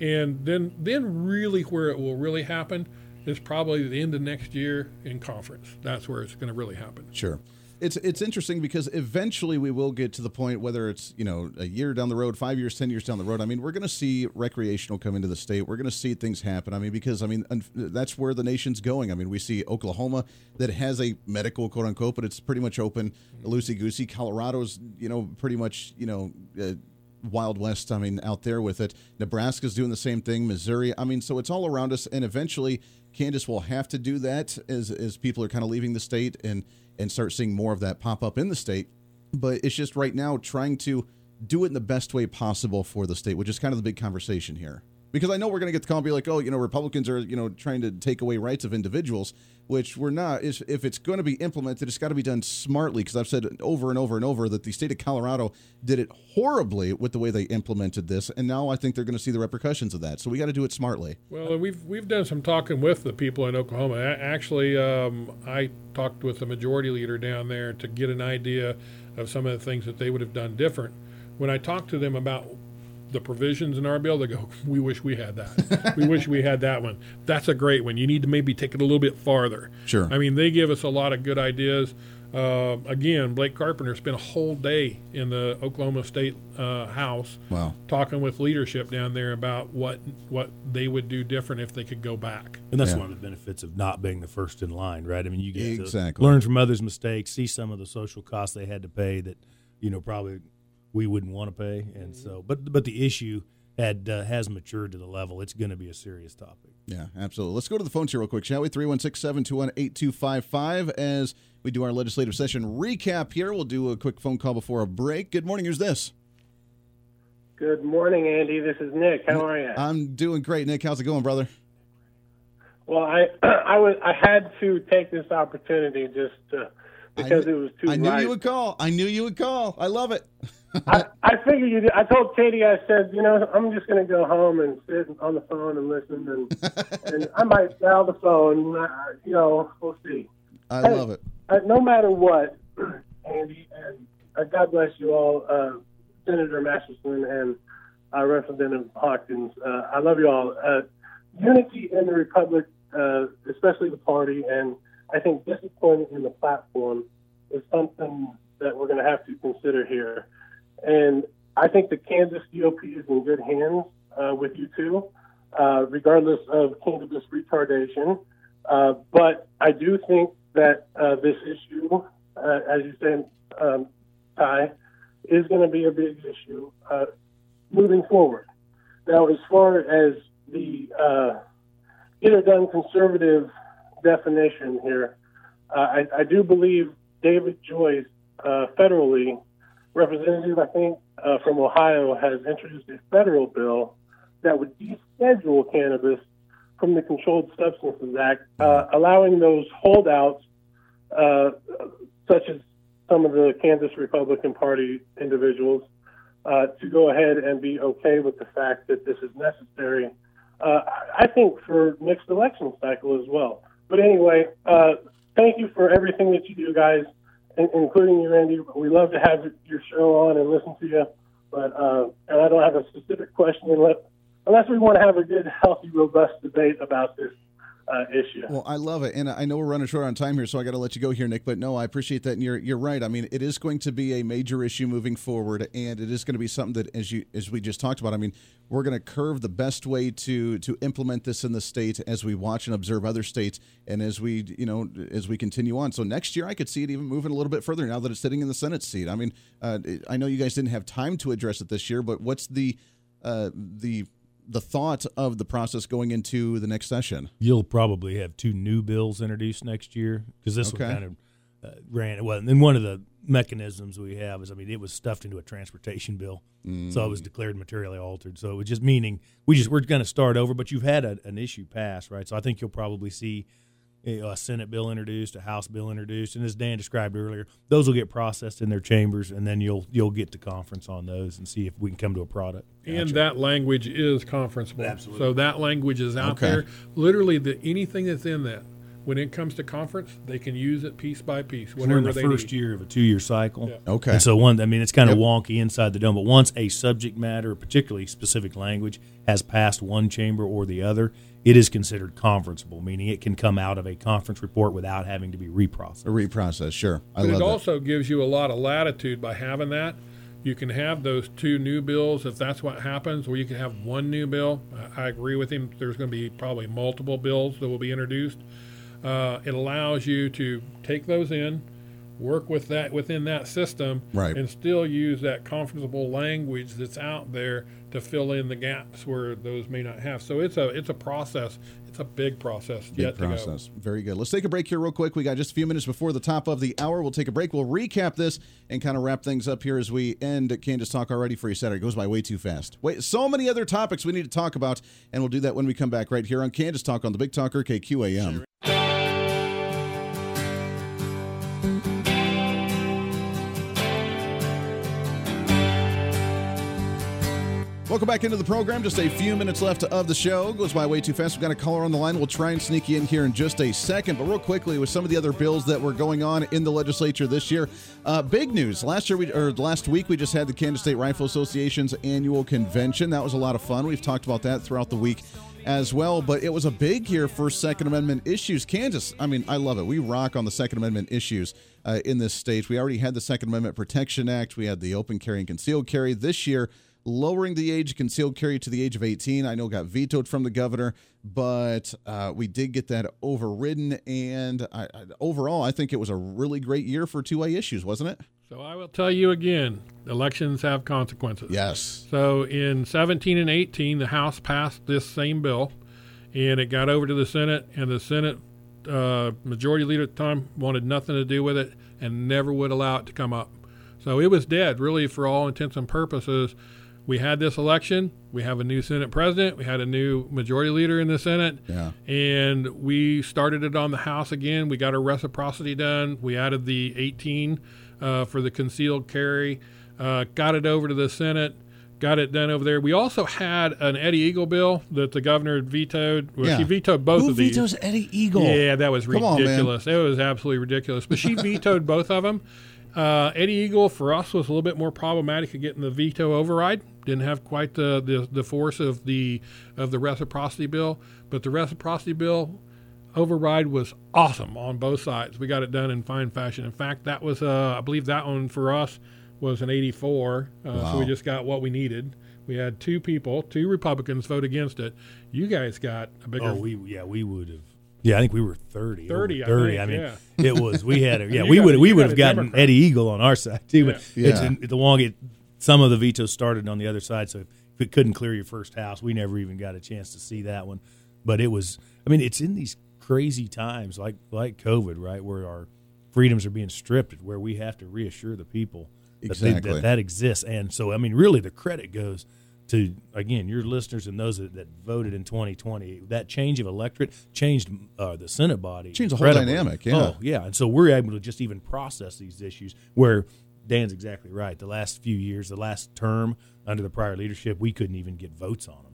And then then really where it will really happen is probably the end of next year in conference. That's where it's going to really happen. Sure. It's it's interesting because eventually we will get to the point whether it's you know a year down the road, five years, ten years down the road. I mean, we're going to see recreational come into the state. We're going to see things happen. I mean, because I mean that's where the nation's going. I mean, we see Oklahoma that has a medical quote unquote, but it's pretty much open, loosey goosey. Colorado's you know pretty much you know. Uh, Wild West, I mean, out there with it. Nebraska's doing the same thing. Missouri, I mean, so it's all around us, and eventually, Kansas will have to do that as as people are kind of leaving the state and and start seeing more of that pop up in the state. But it's just right now trying to do it in the best way possible for the state, which is kind of the big conversation here. Because I know we're going to get the call and be like, oh, you know, Republicans are, you know, trying to take away rights of individuals, which we're not. If, if it's going to be implemented, it's got to be done smartly. Because I've said over and over and over that the state of Colorado did it horribly with the way they implemented this, and now I think they're going to see the repercussions of that. So we got to do it smartly. Well, we've we've done some talking with the people in Oklahoma. Actually, um, I talked with the majority leader down there to get an idea of some of the things that they would have done different. When I talked to them about the provisions in our bill, they go, [LAUGHS] "We wish we had that. we wish we had that one. That's a great one. You need to maybe take it a little bit farther." Sure. I mean, they give us a lot of good ideas. Uh, again, Blake Carpenter spent a whole day in the Oklahoma State uh, House Wow. talking with leadership down there about what what they would do different if they could go back. And that's Yeah. one of the benefits of not being the first in line, right? I mean, you get Exactly. to learn from others' mistakes, see some of the social costs they had to pay that, you know, probably we wouldn't want to pay. And so, but but the issue had uh, has matured to the level it's going to be a serious topic. Yeah, absolutely. Let's go to the phones here real quick, shall we? 316 721 8255. As we do our legislative session recap here, we'll do a quick phone call before a break. Good morning. Who's this? Good morning, Andy. This is Nick. How are you? I'm doing great. Nick, how's it going, brother? Well, I [CLEARS THROAT] I was I had to take this opportunity just to, because I, it was too. I knew right. you would call. I knew you would call. I love it. [LAUGHS] [LAUGHS] I, I figured you. Did. I told Katie. I said, you know, I'm just going to go home and sit on the phone and listen, and [LAUGHS] and I might dial the phone. Uh, you know, we'll see. I Hey, love it. Uh, no matter what, [CLEARS THROAT] Andy, and uh, God bless you all, uh, Senator Masterson and uh, Representative Hawkins. Uh, I love you all. Uh, unity in the republic, uh, especially the party, and I think discipline in the platform is something that we're going to have to consider here. And I think the Kansas GOP is in good hands uh, with you two, uh, regardless of cannabis retardation. Uh, but I do think that uh, this issue, uh, as you said, um, Ty, is going to be a big issue uh, moving forward. Now, as far as the uh, get it done conservative definition here, I, I do believe David Joyce, uh, federally representative, I think, uh, from Ohio, has introduced a federal bill that would deschedule cannabis from the Controlled Substances Act, uh, allowing those holdouts, uh, such as some of the Kansas Republican Party individuals, uh, to go ahead and be okay with the fact that this is necessary. Uh, I think for next election cycle as well. But anyway, uh, thank you for everything that you do, guys, including you, Randy. We love to have your show on and listen to you. But uh, and I don't have a specific question unless, unless we want to have a good, healthy, robust debate about this uh, issue. Well, I love it, and I know we're running short on time here, so I got to let you go here, Nick. But no, I appreciate that, and you're you're right. I mean, it is going to be a major issue moving forward, and it is going to be something that, as you as we just talked about, I mean, we're going to curve the best way to to implement this in the state as we watch and observe other states, and as we you know as we continue on. So next year, I could see it even moving a little bit further now that it's sitting in the Senate seat. I mean, uh, I know you guys didn't have time to address it this year, but what's the uh, the the thought of the process going into the next session? You'll probably have two new bills introduced next year because this Okay. one kind of uh, ran well. And then one of the mechanisms we have is, I mean, it was stuffed into a transportation bill, so it was declared materially altered. So it was just meaning we just we're going to start over. But you've had a, an issue pass, right? So I think you'll probably see a, a Senate bill introduced, a House bill introduced, and as Dan described earlier, those will get processed in their chambers, and then you'll you'll get to conference on those and see if we can come to a product. And that language is conferenceable. Absolutely. So that language is out Okay. there. Literally, the anything that's in that, when it comes to conference, they can use it piece by piece, We're in the they first need. year of a two-year cycle. Yeah. Okay. And so one, I mean, it's kind of Yep. wonky inside the dome, but once a subject matter, particularly specific language, has passed one chamber or the other, it is considered conferenceable, meaning it can come out of a conference report without having to be reprocessed. A reprocess, sure. I But love it that. also gives you a lot of latitude by having that. You can have those two new bills if that's what happens, or you can have one new bill. I I agree with him. There's going to be probably multiple bills that will be introduced. Uh, it allows you to take those in, work with that within that system, Right. and still use that comfortable language that's out there to fill in the gaps where those may not have. So it's a it's a process. It's a big process Big yet to go. process. Very good. Let's take a break here, real quick. We got just a few minutes before the top of the hour. We'll take a break. We'll recap this and kind of wrap things up here as we end Kansas Talk already for you Saturday. It goes by way too fast. Wait, so many other topics we need to talk about, and we'll do that when we come back right here on Kansas Talk on the Big Talker KQAM. Welcome back into the program. Just a few minutes left of the show. Goes by way too fast. We've got a caller on the line. We'll try and sneak you in here in just a second. But real quickly, with some of the other bills that were going on in the legislature this year, uh, big news. Last year, we or last week, we just had the Kansas State Rifle Association's annual convention. That was a lot of fun. We've talked about that throughout the week as well. But it was a big year for Second Amendment issues. Kansas, I mean, I love it. We rock on the Second Amendment issues uh, in this state. We already had the Second Amendment Protection Act. We had the open carry and concealed carry. This year, lowering the age concealed carry to the age of 18. I know got vetoed from the governor, but uh, we did get that overridden. And I, I, overall, I think it was a really great year for 2A issues, wasn't it? So I will tell you again, elections have consequences. Yes. So in 17 and 18, the House passed this same bill, and it got over to the Senate, and the Senate uh, majority leader at the time wanted nothing to do with it and never would allow it to come up. So it was dead, really, for all intents and purposes. We had this election. We have a new Senate president. We had a new majority leader in the Senate. Yeah. And we started it on the House again. We got our reciprocity done. We added the 18 uh, for the concealed carry. Uh, got it over to the Senate. Got it done over there. We also had an Eddie Eagle bill that the governor vetoed. Well, Yeah. she vetoed both Who of these. vetoes Eddie Eagle? Yeah, that was Come on, ridiculous. it was absolutely ridiculous. But she [LAUGHS] vetoed both of them. Uh, Eddie Eagle for us was a little bit more problematic of getting the veto override. Didn't have quite the, the, the force of the of the reciprocity bill, but the reciprocity bill override was awesome on both sides. We got it done in fine fashion. In fact, that was uh, I believe that one for us was an 84. Uh, So we just got what we needed. We had two people, two Republicans vote against it. You guys got a bigger Oh, we yeah, we would have. Yeah, I think we were 30. 30, I think, I mean, yeah. it was we had a, [LAUGHS] yeah, we would we would have gotten Democrat. Eddie Eagle on our side too, but Yeah. it's in, the long it some of the vetoes started on the other side, so if it couldn't clear your first house, we never even got a chance to see that one. But it was I mean, it's in these crazy times like like COVID, right, where our freedoms are being stripped, where we have to reassure the people that, they, Exactly. that that exists. And so I mean, really the credit goes to again your listeners and those that, that voted in 2020 that change of electorate changed uh, the senate body Changed the whole dynamic, yeah. oh yeah and so we're able to just even process these issues where dan's exactly right the last few years the last term under the prior leadership we couldn't even get votes on them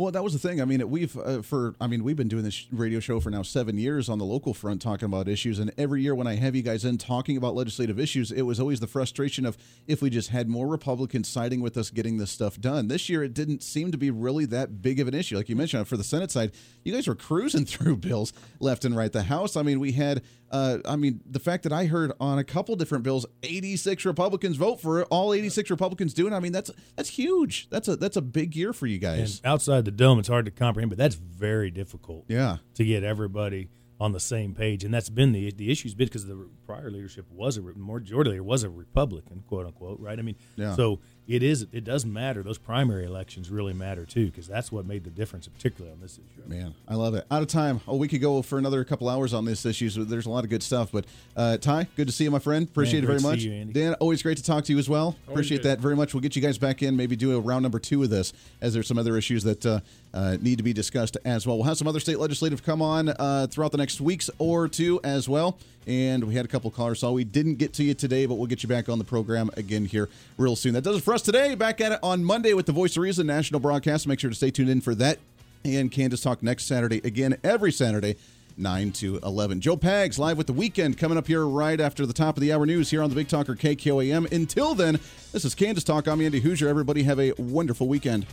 Well, that was the thing. I mean, we've uh, for I mean, we've been doing this radio show for now seven years on the local front, talking about issues. And every year when I have you guys in talking about legislative issues, it was always the frustration of if we just had more Republicans siding with us getting this stuff done. This year, it didn't seem to be really that big of an issue. Like you mentioned, for the Senate side, you guys were cruising [LAUGHS] through bills left and right. The House, I mean, we had. Uh, I mean, the fact that I heard on a couple different bills, 86 Republicans vote for it, all 86 Republicans doing. I mean, that's that's huge. That's a that's a big year for you guys. and outside the dome it's hard to comprehend but that's very difficult Yeah. to get everybody on the same page, and that's been the the issue's been because the prior leadership was a majority leader was a Republican, quote unquote, right? I mean, Yeah. so it is it does matter. Those primary elections really matter too, because that's what made the difference, particularly on this issue. Man, I love it. Out of time. Oh, we could go for another couple hours on this issue. So there's a lot of good stuff. But uh, Ty, good to see you, my friend. Appreciate Man, it very much. you, Dan, always great to talk to you as well. Appreciate good. that very much. We'll get you guys back in. Maybe do a round number two of this, as there's some other issues that uh, uh, need to be discussed as well. We'll have some other state legislative come on uh, throughout the next weeks or two as well. And we had a couple callers, so we didn't get to you today, but we'll get you back on the program again here real soon. That does it for us today. Back at it on Monday with the Voice of Reason national broadcast. Make sure to stay tuned in for that. And Kansas Talk next Saturday, again, every Saturday. 9 to 11. Joe Pags live with the weekend coming up here right after the top of the hour news here on the Big Talker KQAM. Until then, this is Kansas Talk. I'm Andy Hooser. Everybody have a wonderful weekend.